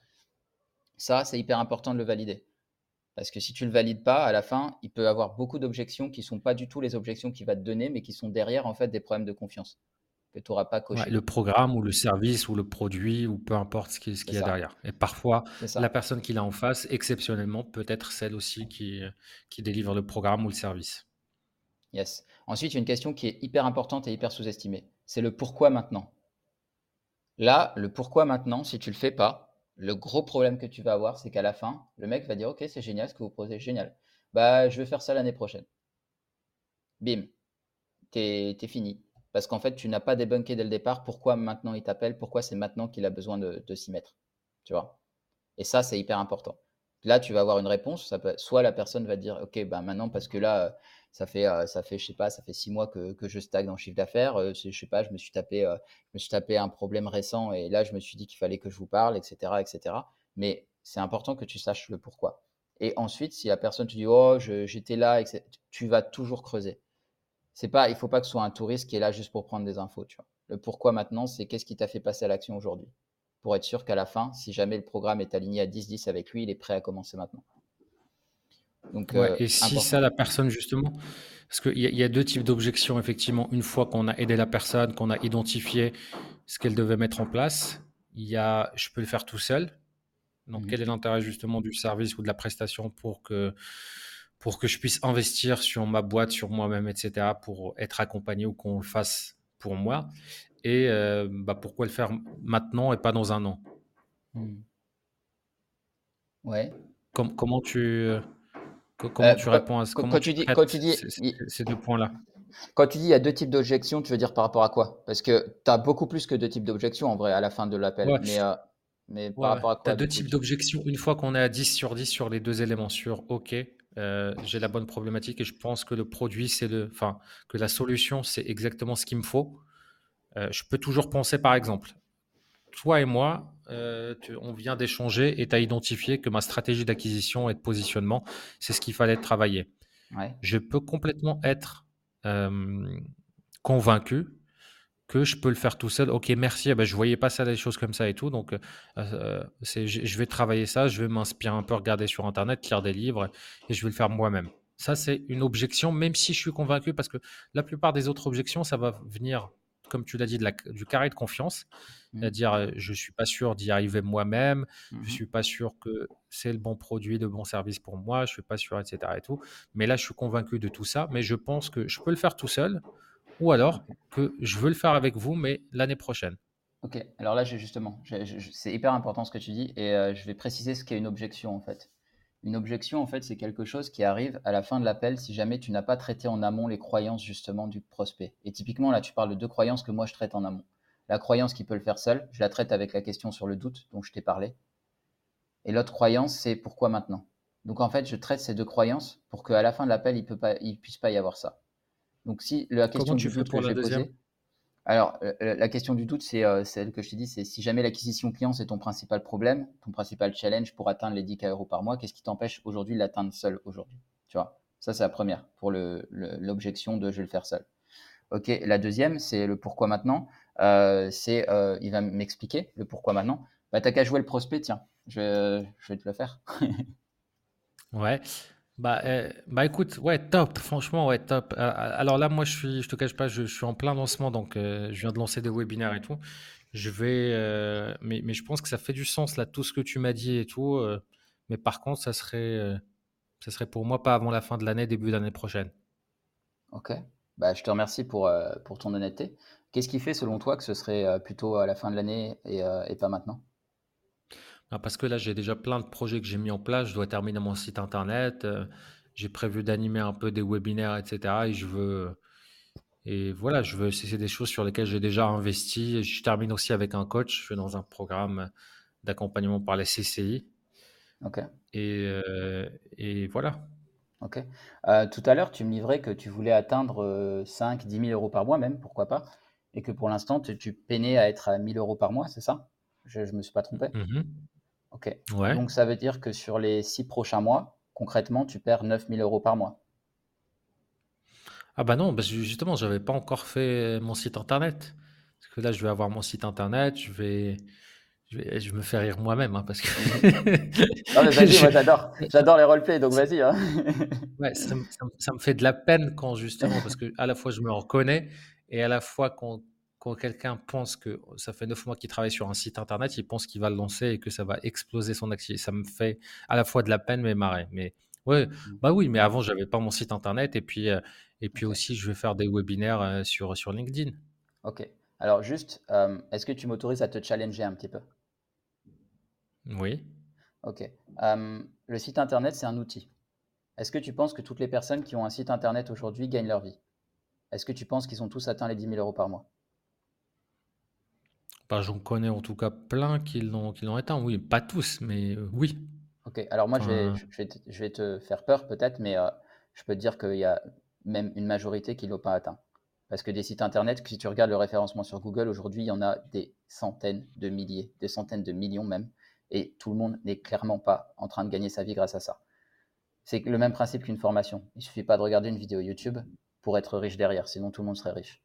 Ça, c'est hyper important de le valider. Parce que si tu ne le valides pas, à la fin, il peut avoir beaucoup d'objections qui ne sont pas du tout les objections qu'il va te donner, mais qui sont derrière en fait des problèmes de confiance que tu n'auras pas coché. le programme ou le service ou le produit ou peu importe ce qu'il y a derrière. Et parfois, la personne qu'il a en face, exceptionnellement, peut être celle aussi qui, qui délivre le programme ou le service. Yes. Ensuite, il y a une question qui est hyper importante et hyper sous-estimée. C'est le pourquoi maintenant. Là, le pourquoi maintenant, si tu le fais pas, le gros problème que tu vas avoir, c'est qu'à la fin, le mec va dire Ok, c'est génial ce que vous proposez, génial. Bah, je vais faire ça l'année prochaine. Bim, t'es es fini. Parce qu'en fait, tu n'as pas débunké dès le départ pourquoi maintenant il t'appelle, pourquoi c'est maintenant qu'il a besoin de, de s'y mettre. Tu vois? Et ça, c'est hyper important. Là, tu vas avoir une réponse. Soit la personne va dire, OK, ben maintenant, parce que là, ça fait, ça fait, je sais pas, ça fait six mois que, je stagne dans le chiffre d'affaires. je sais pas, je me suis tapé, je suis tapé un problème récent et là, je me suis dit qu'il fallait que je vous parle, etc., etc. Mais c'est important que tu saches le pourquoi. Et ensuite, si la personne te dit, oh, j'étais là, etc., tu vas toujours creuser. C'est pas, il faut pas que ce soit un touriste qui est là juste pour prendre des infos. Le pourquoi maintenant, c'est qu'est-ce qui t'a fait passer à l'action aujourd'hui? Pour être sûr qu'à la fin, si jamais le programme est aligné à 10-10 avec lui, il est prêt à commencer maintenant. Donc, euh, et si ça, la personne, justement, parce qu'il y, y, a deux types d'objections, effectivement. Une fois qu'on a aidé la personne, qu'on a identifié ce qu'elle devait mettre en place, il y a je peux le faire tout seul. Donc, mmh quel est l'intérêt justement du service ou de la prestation pour que, pour que je puisse investir sur ma boîte, sur moi-même, etc., pour être accompagné ou qu'on le fasse pour moi? Et euh, bah, pourquoi le faire maintenant et pas dans un an? Mmh. Ouais. comment tu, euh, comment tu réponds à ce quand, tu dis, quand tu dis ces, deux points-là? Quand tu dis il y a deux types d'objections, tu veux dire par rapport à quoi? Parce que tu as beaucoup plus que deux types d'objections en vrai à la fin de l'appel. Mais, euh, mais par rapport à quoi Tu as deux types d'objections. Une fois qu'on est à 10 sur 10 sur les deux éléments, sur OK, j'ai la bonne problématique et je pense que le produit, c'est le, enfin, que la solution, c'est exactement ce qu'il me faut. Euh, je peux toujours penser, par exemple, toi et moi, euh, on vient d'échanger et tu as identifié que ma stratégie d'acquisition et de positionnement, c'est ce qu'il fallait travailler. Je peux complètement être euh, convaincu que je peux le faire tout seul. Ok, merci. Eh ben, je ne voyais pas ça des choses comme ça et tout. Donc, je, je, vais travailler ça. Je vais m'inspirer un peu, regarder sur Internet, lire des livres et je vais le faire moi-même. Ça, c'est une objection, même si je suis convaincu, parce que la plupart des autres objections, ça va venir comme tu l'as dit, de la, du carré de confiance. Mmh. C'est-à-dire, euh, je ne suis pas sûr d'y arriver moi-même, je ne Mmh suis pas sûr que c'est le bon produit, le bon service pour moi, je ne suis pas sûr, etc. Et tout. Mais là, je suis convaincu de tout ça, mais je pense que je peux le faire tout seul, ou alors que je veux le faire avec vous, mais l'année prochaine. Ok, alors là, justement, c'est hyper important ce que tu dis, et euh, je vais préciser ce qu'est une objection en fait. Une objection, en fait, c'est quelque chose qui arrive à la fin de l'appel si jamais tu n'as pas traité en amont les croyances justement du prospect. Et typiquement, là, tu parles de deux croyances que moi je traite en amont. La croyance qui peut le faire seul, je la traite avec la question sur le doute dont je t'ai parlé. Et l'autre croyance, c'est pourquoi maintenant? Donc en fait, je traite ces deux croyances pour qu'à la fin de l'appel, il ne puisse pas y avoir ça. Donc si la question tu fais pour la deuxième? Alors, euh, euh, la question du doute, c'est euh, celle que je t'ai dit, c'est si jamais l'acquisition client, c'est ton principal problème, ton principal challenge pour atteindre les 10K euros par mois, qu'est-ce qui t'empêche aujourd'hui de l'atteindre seul aujourd'hui Tu vois, ça c'est la première pour l'objection de je vais le faire seul. Ok, la deuxième, c'est le pourquoi maintenant. c'est il va m'expliquer le pourquoi maintenant. Bah, t'as qu'à jouer le prospect, tiens, je, je vais te le faire. ouais. Bah, eh, bah écoute, ouais, top, franchement, ouais, top. Euh, alors là, moi, je suis, je te cache pas, je, suis en plein lancement, donc euh, je viens de lancer des webinaires et tout. Je vais, euh, mais, mais je pense que ça fait du sens là, tout ce que tu m'as dit et tout. mais par contre, ça serait, ça serait pour moi pas avant la fin de l'année, début d'année prochaine. Ok, bah, je te remercie pour, pour ton honnêteté. Qu'est-ce qui fait, selon toi, que ce serait plutôt à la fin de l'année et, et pas maintenant? Ah, parce que là, j'ai déjà plein de projets que j'ai mis en place. Je dois terminer mon site internet. Euh, j'ai prévu d'animer un peu des webinaires, etc. Et je veux. Et voilà, je veux. C'est des choses sur lesquelles j'ai déjà investi. Je termine aussi avec un coach. Je suis dans un programme d'accompagnement par la CCI. Ok. Et, euh, et voilà. Ok. Euh, tout à l'heure, tu me livrais que tu voulais atteindre 5, 10 000 euros par mois, même, pourquoi pas, et que pour l'instant, tu, peinais à être à 1000 euros par mois, c'est ça? Je ne me suis pas trompé mmh Ok. Donc ça veut dire que sur les six prochains mois, concrètement, tu perds 9000 euros par mois. Ah bah non, bah justement, j'avais pas encore fait mon site internet. Parce que là, je vais avoir mon site internet, je vais, je me fais rire moi-même, hein, parce que Non mais vas-y, moi j'adore, j'adore les roleplays, donc vas-y. Hein. ouais, ça, ça me fait de la peine quand justement, parce que à la fois je me reconnais et à la fois quand quand quelqu'un pense que ça fait neuf mois qu'il travaille sur un site internet, il pense qu'il va le lancer et que ça va exploser son activité. Ça me fait à la fois de la peine mais marrer. Mais ouais, mmh. bah oui, mais avant j'avais pas mon site internet et puis euh, et puis aussi je vais faire des webinaires euh, sur sur LinkedIn. Ok. Alors juste, euh, est-ce que tu m'autorises à te challenger un petit peu? Oui. Ok. le site internet c'est un outil. Est-ce que tu penses que toutes les personnes qui ont un site internet aujourd'hui gagnent leur vie? Est-ce que tu penses qu'ils ont tous atteint les 10 000 euros par mois? Bah, j'en connais en tout cas plein qui l'ont éteint. Oui, pas tous, mais euh, oui. Ok, alors moi je vais, je vais, te, faire peur peut-être, mais euh, je peux te dire qu'il y a même une majorité qui ne l'ont pas atteint. Parce que des sites internet, si tu regardes le référencement sur Google, aujourd'hui, il y en a des centaines de milliers, des centaines de millions même, et tout le monde n'est clairement pas en train de gagner sa vie grâce à ça. C'est le même principe qu'une formation. Il suffit pas de regarder une vidéo YouTube pour être riche derrière, sinon tout le monde serait riche.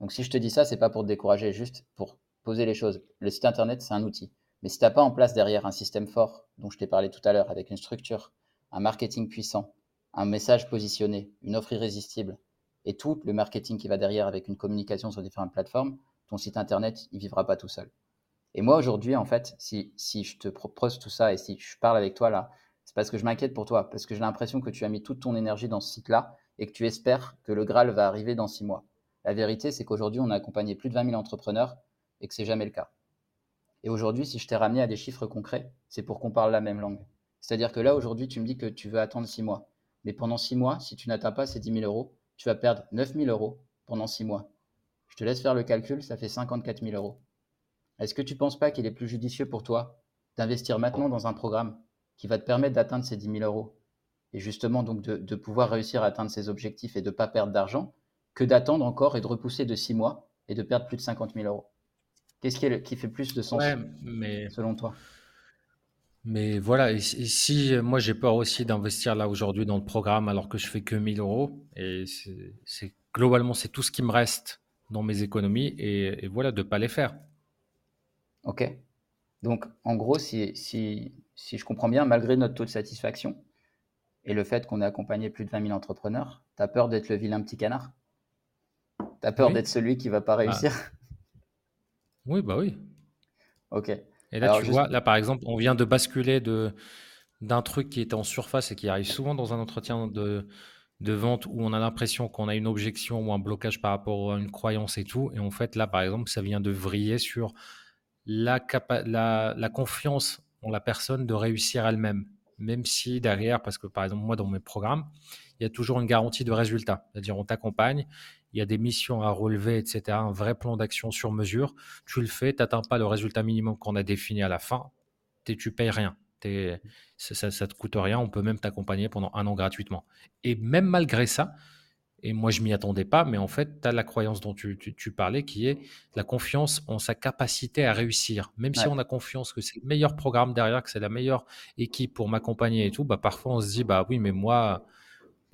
Donc si je te dis ça, c'est pas pour te décourager, juste pour poser les choses. Le site internet, c'est un outil. Mais si tu n'as pas en place derrière un système fort, dont je t'ai parlé tout à l'heure, avec une structure, un marketing puissant, un message positionné, une offre irrésistible, et tout le marketing qui va derrière avec une communication sur différentes plateformes, ton site internet, il vivra pas tout seul. Et moi, aujourd'hui, en fait, si, si je te propose tout ça et si je parle avec toi là, c'est parce que je m'inquiète pour toi, parce que j'ai l'impression que tu as mis toute ton énergie dans ce site-là et que tu espères que le Graal va arriver dans six mois. La vérité, c'est qu'aujourd'hui, on a accompagné plus de 20 000 entrepreneurs et que c'est jamais le cas. Et aujourd'hui, si je t'ai ramené à des chiffres concrets, c'est pour qu'on parle la même langue. C'est-à-dire que là, aujourd'hui, tu me dis que tu veux attendre six mois. Mais pendant six mois, si tu n'atteins pas ces 10 000 euros, tu vas perdre 9 000 euros pendant six mois. Je te laisse faire le calcul, ça fait 54 000 euros. Est-ce que tu ne penses pas qu'il est plus judicieux pour toi d'investir maintenant dans un programme qui va te permettre d'atteindre ces 10 000 euros et justement donc de, pouvoir réussir à atteindre ces objectifs et de ne pas perdre d'argent que d'attendre encore et de repousser de six mois et de perdre plus de 50 000 euros? Qu'est-ce qui, qui, fait plus de sens mais... selon toi? Mais voilà, et, si moi j'ai peur aussi d'investir là aujourd'hui dans le programme alors que je fais que 1000 euros, et c'est globalement c'est tout ce qui me reste dans mes économies, et, voilà, de ne pas les faire. Ok. Donc en gros, si, si, si, je comprends bien, malgré notre taux de satisfaction et le fait qu'on ait accompagné plus de 20 000 entrepreneurs, tu as peur d'être le vilain petit canard? Tu as peur d'être celui qui va pas bah. réussir? Oui, bah oui. Ok. Et là, tu vois, là, par exemple, on vient de basculer de, d'un truc qui était en surface et qui arrive souvent dans un entretien de, de vente où on a l'impression qu'on a une objection ou un blocage par rapport à une croyance et tout. Et en fait, là, par exemple, ça vient de vriller sur la, la, la confiance en la personne de réussir elle-même. Même si derrière, parce que par exemple, moi, dans mes programmes, il y a toujours une garantie de résultat. C'est-à-dire, on t'accompagne, il y a des missions à relever, etc. Un vrai plan d'action sur mesure. Tu le fais, tu n'atteins pas le résultat minimum qu'on a défini à la fin, tu payes rien. Ça, ne te coûte rien, on peut même t'accompagner pendant un an gratuitement. Et même malgré ça, et moi je m'y attendais pas, mais en fait, tu as la croyance dont tu, parlais qui est la confiance en sa capacité à réussir. Même si on a confiance que c'est le meilleur programme derrière, que c'est la meilleure équipe pour m'accompagner et tout, bah parfois on se dit, bah oui, mais moi,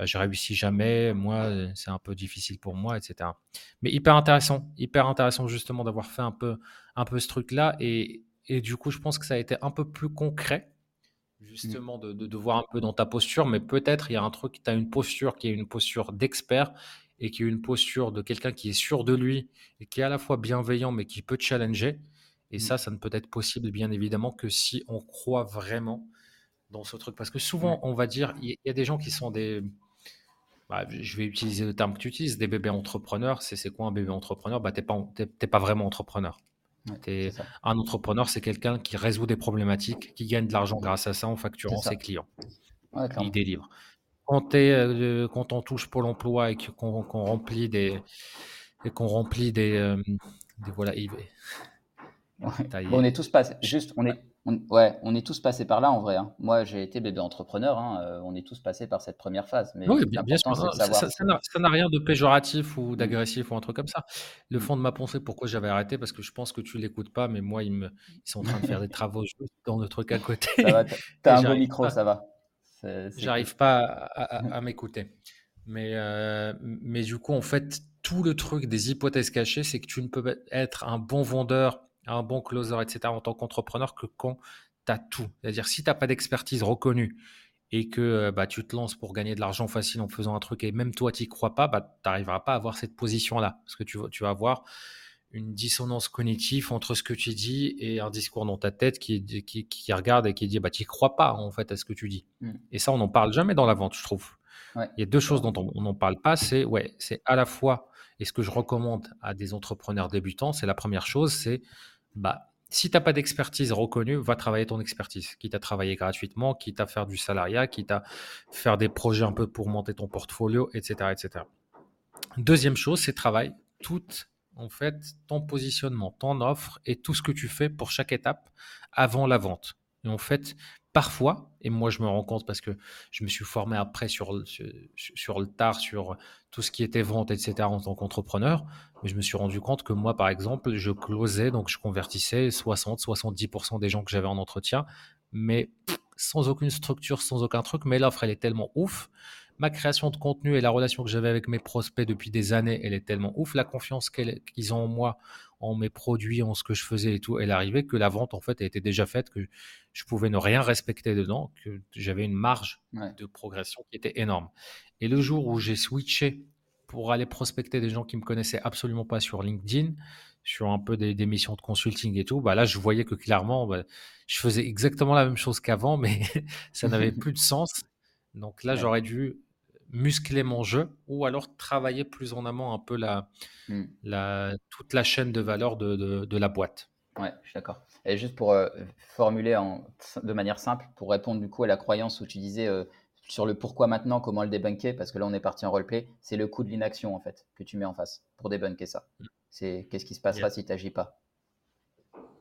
je réussis jamais, moi, c'est un peu difficile pour moi, etc. Mais hyper intéressant, hyper intéressant justement d'avoir fait un peu, un peu ce truc-là. Et, et du coup, je pense que ça a été un peu plus concret Mmh. justement de, de, voir un peu dans ta posture, mais peut-être il y a un truc, tu as une posture qui est une posture d'expert et qui est une posture de quelqu'un qui est sûr de lui et qui est à la fois bienveillant mais qui peut challenger. Et mmh. ça, ça ne peut être possible bien évidemment que si on croit vraiment dans ce truc. Parce que souvent, on va dire, il y, a des gens qui sont des... Bah, je vais utiliser le terme que tu utilises, des bébés entrepreneurs. C'est quoi un bébé entrepreneur? Bah, Tu n'es pas, pas vraiment entrepreneur un entrepreneur, c'est quelqu'un qui résout des problématiques, qui gagne de l'argent grâce à ça en facturant ses clients. il délivre. Quand, euh, quand, on touche Pôle emploi et qu'on remplit des. Et qu'on remplit des, euh, voilà, on est tous passés. Juste, on est, ouais, on est tous passés par là en vrai. Hein. Moi, j'ai été bébé entrepreneur. Hein, euh, on est tous passés par cette première phase. Mais oui, bien, sûr. Ça n'a rien de péjoratif ou mmh. d'agressif ou un truc comme ça. Le mmh. fond de ma pensée, pourquoi j'avais arrêté, parce que je pense que tu l'écoutes pas, mais moi, ils, me, ils sont en train de faire des travaux dans le truc à côté. T'as un bon micro, ça va. J'arrive pas à, m'écouter. Mais, euh, mais du coup, en fait, tout le truc des hypothèses cachées, c'est que tu ne peux être un bon vendeur un bon closer, etc., en tant qu'entrepreneur que quand tu as tout. C'est-à-dire, si tu n'as pas d'expertise reconnue et que euh, bah, tu te lances pour gagner de l'argent facile en faisant un truc et même toi, tu n'y crois pas, bah, tu n'arriveras pas à avoir cette position-là. Parce que tu, tu vas avoir une dissonance cognitive entre ce que tu dis et un discours dans ta tête qui, qui, qui regarde et qui dit bah, tu n'y crois pas en fait à ce que tu dis. Mmh. Et ça, on n'en parle jamais dans la vente, je trouve. Il y a deux choses dont on n'en parle pas. C'est ouais, c'est à la fois, et ce que je recommande à des entrepreneurs débutants, c'est la première chose, c'est bah, si tu n'as pas d'expertise reconnue, va travailler ton expertise, quitte à travailler gratuitement, quitte à faire du salariat, quitte à faire des projets un peu pour monter ton portfolio, etc. etc. Deuxième chose, c'est travail tout en fait ton positionnement, ton offre et tout ce que tu fais pour chaque étape avant la vente. Et en fait, parfois, et moi je me rends compte parce que je me suis formé après sur, sur, le tard, sur tout ce qui était vente, etc. en tant qu'entrepreneur, mais je me suis rendu compte que moi, par exemple, je closais, donc je convertissais 60-70% des gens que j'avais en entretien, mais sans aucune structure, sans aucun truc, mais l'offre, elle est tellement ouf. Ma création de contenu et la relation que j'avais avec mes prospects depuis des années, elle est tellement ouf. La confiance qu'ils ont en moi, en mes produits, en ce que je faisais et tout, elle arrivait que la vente, en fait, a été déjà faite, que je pouvais ne rien respecter dedans, que j'avais une marge de progression qui était énorme. Et le jour où j'ai switché pour aller prospecter des gens qui me connaissaient absolument pas sur LinkedIn, sur un peu des, missions de consulting et tout, bah là, je voyais que clairement, bah, je faisais exactement la même chose qu'avant, mais ça n'avait plus de sens. Donc là, j'aurais dû muscler mon jeu ou alors travailler plus en amont un peu la, hmm. la, toute la chaîne de valeur de, de, la boîte. Ouais, je suis d'accord. Et juste pour euh, formuler en, de manière simple, pour répondre du coup à la croyance où tu disais euh, sur le pourquoi maintenant, comment le débunker, parce que là on est parti en roleplay, c'est le coût de l'inaction en fait que tu mets en face pour débunker ça. Hmm. C'est qu'est-ce qui se passera si tu n'agis pas?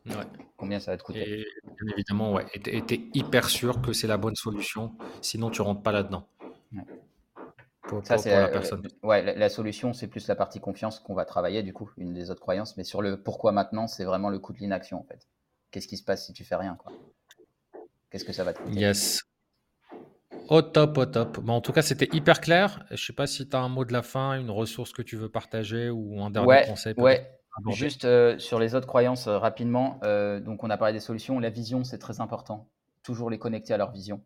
Ouais. Combien ça va te coûter? Et, Bien évidemment, ouais. Et tu es hyper sûr que c'est la bonne solution, sinon tu rentres pas là-dedans. Ouais ça, la, personne. ouais, la, solution, c'est plus la partie confiance qu'on va travailler, du coup, une des autres croyances. Mais sur le pourquoi maintenant, c'est vraiment le coût de l'inaction, en fait. Qu'est-ce qui se passe si tu fais rien, Qu'est-ce que ça va te coûter? Yes. Au top, au top. Bon, en tout cas, c'était hyper clair. Je sais pas si tu as un mot de la fin, une ressource que tu veux partager ou un dernier conseil. Ouais, juste euh, sur les autres croyances euh, rapidement. Euh, donc, on a parlé des solutions. La vision, c'est très important. Toujours les connecter à leur vision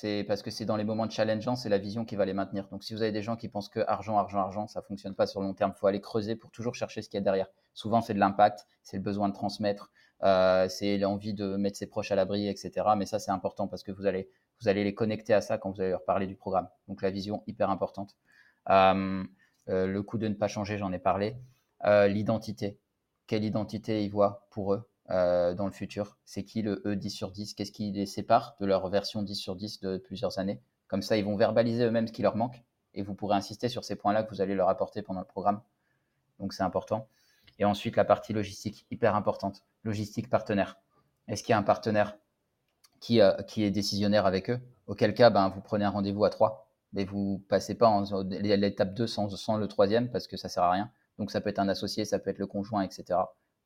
C'est parce que c'est dans les moments challengeants, c'est la vision qui va les maintenir. Donc si vous avez des gens qui pensent que argent, argent, argent, ça fonctionne pas sur le long terme. Faut aller creuser pour toujours chercher ce qu'il y a derrière. Souvent, c'est de l'impact, c'est le besoin de transmettre, euh, c'est l'envie de mettre ses proches à l'abri, etc. Mais ça, c'est important parce que vous allez, vous allez les connecter à ça quand vous allez leur parler du programme. Donc la vision, hyper importante. Euh, euh, le coup de ne pas changer, j'en ai parlé. L'identité. Quelle identité ils voient pour eux dans le futur C'est qui le E 10 sur 10 Qu'est-ce qui les sépare de leur version 10 sur 10 de plusieurs années? Comme ça, ils vont verbaliser eux-mêmes ce qui leur manque et vous pourrez insister sur ces points-là que vous allez leur apporter pendant le programme. Donc c'est important. Et ensuite, la partie logistique, hyper importante. Logistique partenaire. Est-ce qu'il y a un partenaire qui, euh, qui est décisionnaire avec eux? Auquel cas, ben, vous prenez un rendez-vous à trois. Mais vous passez pas en, l'étape 2 sans, sans, le troisième parce que ça sert à rien. Donc ça peut être un associé, ça peut être le conjoint, etc.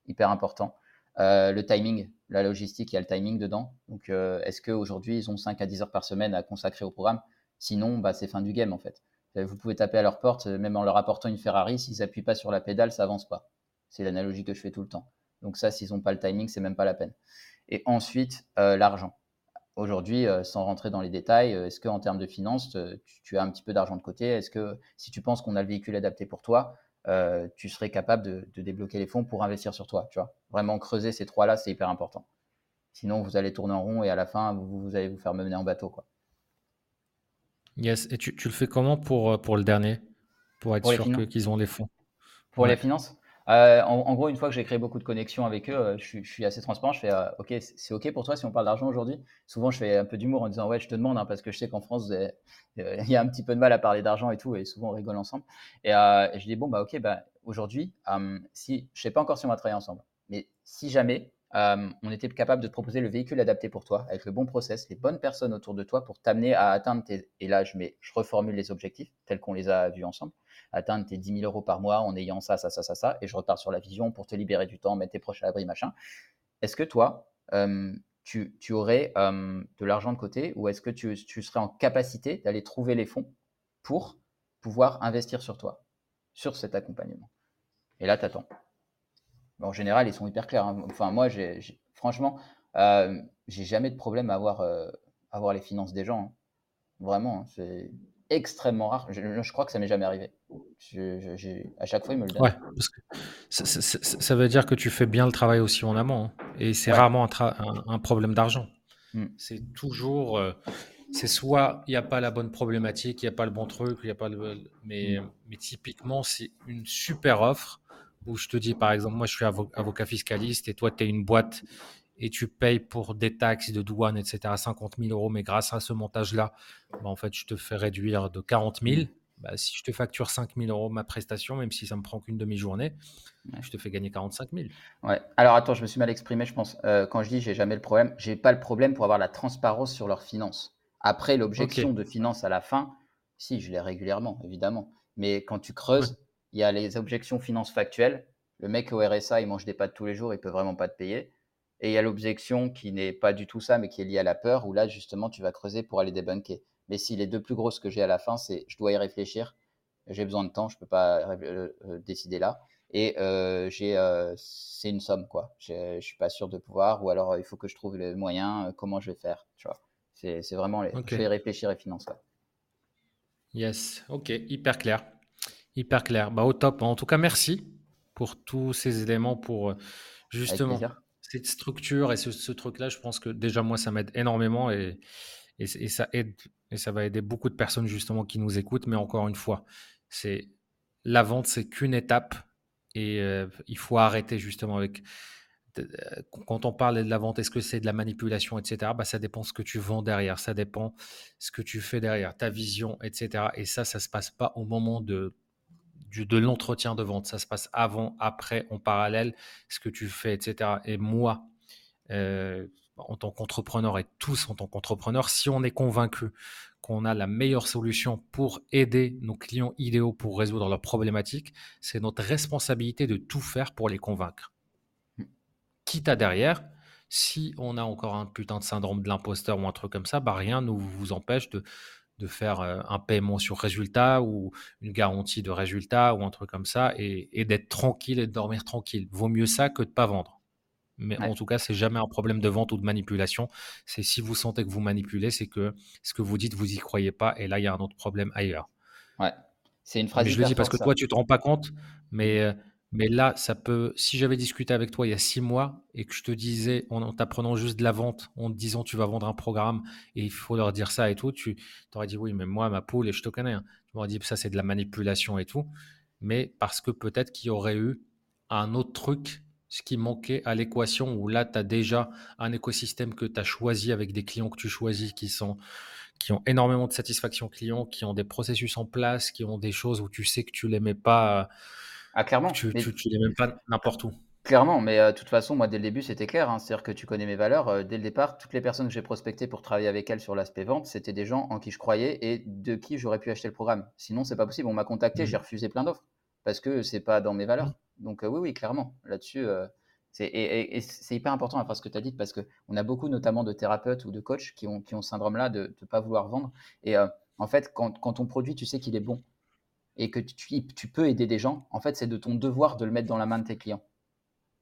Hyper important. Euh, le timing, la logistique, il y a le timing dedans. Donc euh, est-ce qu'aujourd'hui, ils ont 5 à 10 heures par semaine à consacrer au programme? Sinon, bah, c'est fin du game en fait. Vous pouvez taper à leur porte, même en leur apportant une Ferrari, s'ils n'appuient pas sur la pédale, ça avance pas. C'est l'analogie que je fais tout le temps. Donc ça, s'ils n'ont pas le timing, c'est même pas la peine. Et ensuite, euh, l'argent. Aujourd'hui, euh, sans rentrer dans les détails, euh, est-ce qu'en termes de finances, tu, as un petit peu d'argent de côté? Est-ce que si tu penses qu'on a le véhicule adapté pour toi, tu serais capable de, débloquer les fonds pour investir sur toi tu vois Vraiment creuser ces trois-là, c'est hyper important. Sinon, vous allez tourner en rond et à la fin, vous, allez vous faire mener en bateau. Quoi. Yes, et tu, le fais comment pour, pour le dernier? Pour être sûr qu'ils ont les fonds? Pour les finances? Euh, en, gros, une fois que j'ai créé beaucoup de connexions avec eux, euh, je, suis assez transparent. Je fais euh, OK, c'est OK pour toi si on parle d'argent aujourd'hui Souvent, je fais un peu d'humour en disant Ouais, je te demande, hein, parce que je sais qu'en France, il y a un petit peu de mal à parler d'argent et tout, et souvent on rigole ensemble. Et, je dis Bon, bah OK, bah, aujourd'hui, si, je ne sais pas encore si on va travailler ensemble, mais si jamais on était capable de te proposer le véhicule adapté pour toi, avec le bon process, les bonnes personnes autour de toi pour t'amener à atteindre tes. Et là, je, je reformule les objectifs tels qu'on les a vus ensemble atteindre tes 10 000 euros par mois en ayant ça, ça, ça, ça, ça, et je repars sur la vision pour te libérer du temps, mettre tes proches à l'abri, machin. Est-ce que toi, euh, tu, tu, aurais euh, de l'argent de côté ou est-ce que tu, tu, serais en capacité d'aller trouver les fonds pour pouvoir investir sur toi, sur cet accompagnement? Et là, tu attends. En général, ils sont hyper clairs. Hein. Enfin, moi, franchement, euh, j'ai jamais de problème à avoir, euh, avoir les finances des gens. Hein. Vraiment, hein. c'est extrêmement rare. Je, crois que ça m'est jamais arrivé. à chaque fois, il me le donne. Ouais, parce que ça, veut dire que tu fais bien le travail aussi en amont. Hein. et c'est rarement un, problème d'argent. Hmm. C'est toujours. Euh, c'est soit il n'y a pas la bonne problématique, il n'y a pas le bon truc, il y a pas le. Mais, hmm. mais typiquement, c'est une super offre où je te dis, par exemple, moi je suis avocat fiscaliste et toi tu es une boîte et tu payes pour des taxes de douane, etc., 50 000 euros, mais grâce à ce montage-là, bah, en fait, je te fais réduire de 40 000. Bah, si je te facture 5 000 euros ma prestation, même si ça me prend qu'une demi-journée, je te fais gagner 45 000. Ouais. Alors attends, je me suis mal exprimé, je pense. Euh, quand je dis j'ai jamais le problème, j'ai pas le problème pour avoir la transparence sur leurs finances. Après, l'objection de finances à la fin, si, je l'ai régulièrement, évidemment. Mais quand tu creuses, il y a les objections finances factuelles. Le mec au RSA, il mange des pâtes tous les jours, il peut vraiment pas te payer. Et il y a l'objection qui n'est pas du tout ça, mais qui est liée à la peur, où là, justement, tu vas creuser pour aller débunker. Mais si les deux plus grosses que j'ai à la fin, c'est je dois y réfléchir, j'ai besoin de temps, je ne peux pas euh, euh, décider là. Et euh, j'ai, c'est une somme, quoi. Je ne suis pas sûr de pouvoir, ou alors il faut que je trouve les moyens, comment je vais faire, tu vois. C'est, c'est vraiment, les, je vais réfléchir et financer. Yes, ok, hyper clair. Hyper clair. Bah, au top. En tout cas, merci pour tous ces éléments pour justement cette structure et ce, truc-là, je pense que déjà moi, ça m'aide énormément et, et, ça aide et ça va aider beaucoup de personnes justement qui nous écoutent. Mais encore une fois, c'est la vente, c'est qu'une étape et euh, il faut arrêter justement avec quand on parle de la vente, est-ce que c'est de la manipulation, etc. Bah, ça dépend ce que tu vends derrière, ça dépend ce que tu fais derrière, ta vision, etc. Et ça, ça se passe pas au moment de de l'entretien de vente. Ça se passe avant, après, en parallèle, ce que tu fais, etc. Et moi, euh, en tant qu'entrepreneur et tous en tant qu'entrepreneur, si on est convaincu qu'on a la meilleure solution pour aider nos clients idéaux pour résoudre leurs problématiques, c'est notre responsabilité de tout faire pour les convaincre. Quitte à derrière, si on a encore un putain de syndrome de l'imposteur ou un truc comme ça, bah rien ne vous empêche de, de faire un paiement sur résultat ou une garantie de résultat ou un truc comme ça et, d'être tranquille et de dormir tranquille. Vaut mieux ça que de pas vendre. Mais en tout cas, c'est jamais un problème de vente ou de manipulation. C'est si vous sentez que vous manipulez, c'est que ce que vous dites, vous y croyez pas. Et là, il y a un autre problème ailleurs. Ouais. C'est une phrase. je le dis parce que toi, tu te rends pas compte, mais, euh, mais là, ça peut. Si j'avais discuté avec toi il y a six mois et que je te disais, en, t'apprenant juste de la vente, en te disant tu vas vendre un programme et il faut leur dire ça et tout, tu aurais dit oui, mais moi, ma poule, et je te connais, hein. tu m'aurais dit ça, c'est de la manipulation et tout. Mais parce que peut-être qu'il y aurait eu un autre truc ce qui manquait à l'équation où là, tu as déjà un écosystème que tu as choisi avec des clients que tu choisis qui sont qui ont énormément de satisfaction client, qui ont des processus en place, qui ont des choses où tu sais que tu les mets pas. Ah, clairement. Tu, les mets pas n'importe où. Clairement, mais euh, de toute façon, moi, dès le début, c'était clair. Hein. C'est-à-dire que tu connais mes valeurs. Euh, dès le départ, toutes les personnes que j'ai prospectées pour travailler avec elles sur l'aspect vente, c'était des gens en qui je croyais et de qui j'aurais pu acheter le programme. Sinon, c'est pas possible. On m'a contacté, mmh. j'ai refusé plein d'offres parce que c'est pas dans mes valeurs. Mmh. Donc, euh, oui, oui, clairement. Là-dessus, c'est, et, c'est hyper important la phrase que tu as dite parce qu'on a beaucoup, notamment de thérapeutes ou de coachs, qui ont, qui ont ce syndrome-là de ne pas vouloir vendre. Et en fait, quand, quand, ton produit, tu sais qu'il est bon et que tu, peux aider des gens, en fait, c'est de ton devoir de le mettre dans la main de tes clients.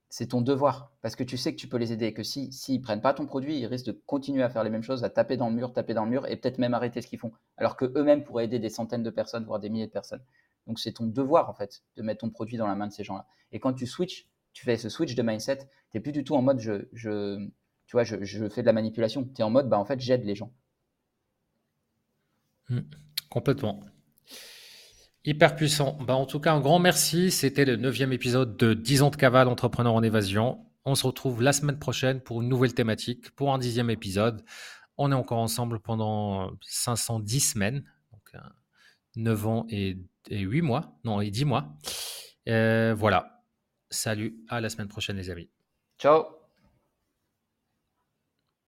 C'est ton devoir parce que tu sais que tu peux les aider et que s'ils si, ne prennent pas ton produit, ils risquent de continuer à faire les mêmes choses, à taper dans le mur, taper dans le mur et peut-être même arrêter ce qu'ils font. Alors qu'eux-mêmes pourraient aider des centaines de personnes, voire des milliers de personnes. Donc c'est ton devoir en fait de mettre ton produit dans la main de ces gens-là. Et quand tu switches, tu fais ce switch de mindset, tu n'es plus du tout en mode je, tu vois, je, je, fais de la manipulation. Tu es en mode bah, en fait, j'aide les gens. Mmh, complètement. Hyper puissant. Bah, en tout cas, un grand merci. C'était le neuvième épisode de 10 ans de cavale entrepreneur en évasion. On se retrouve la semaine prochaine pour une nouvelle thématique, pour un dixième épisode. On est encore ensemble pendant 510 semaines, donc 9 ans et, et 8 mois, non, et 10 mois. Euh, voilà. Salut, à la semaine prochaine les amis. Ciao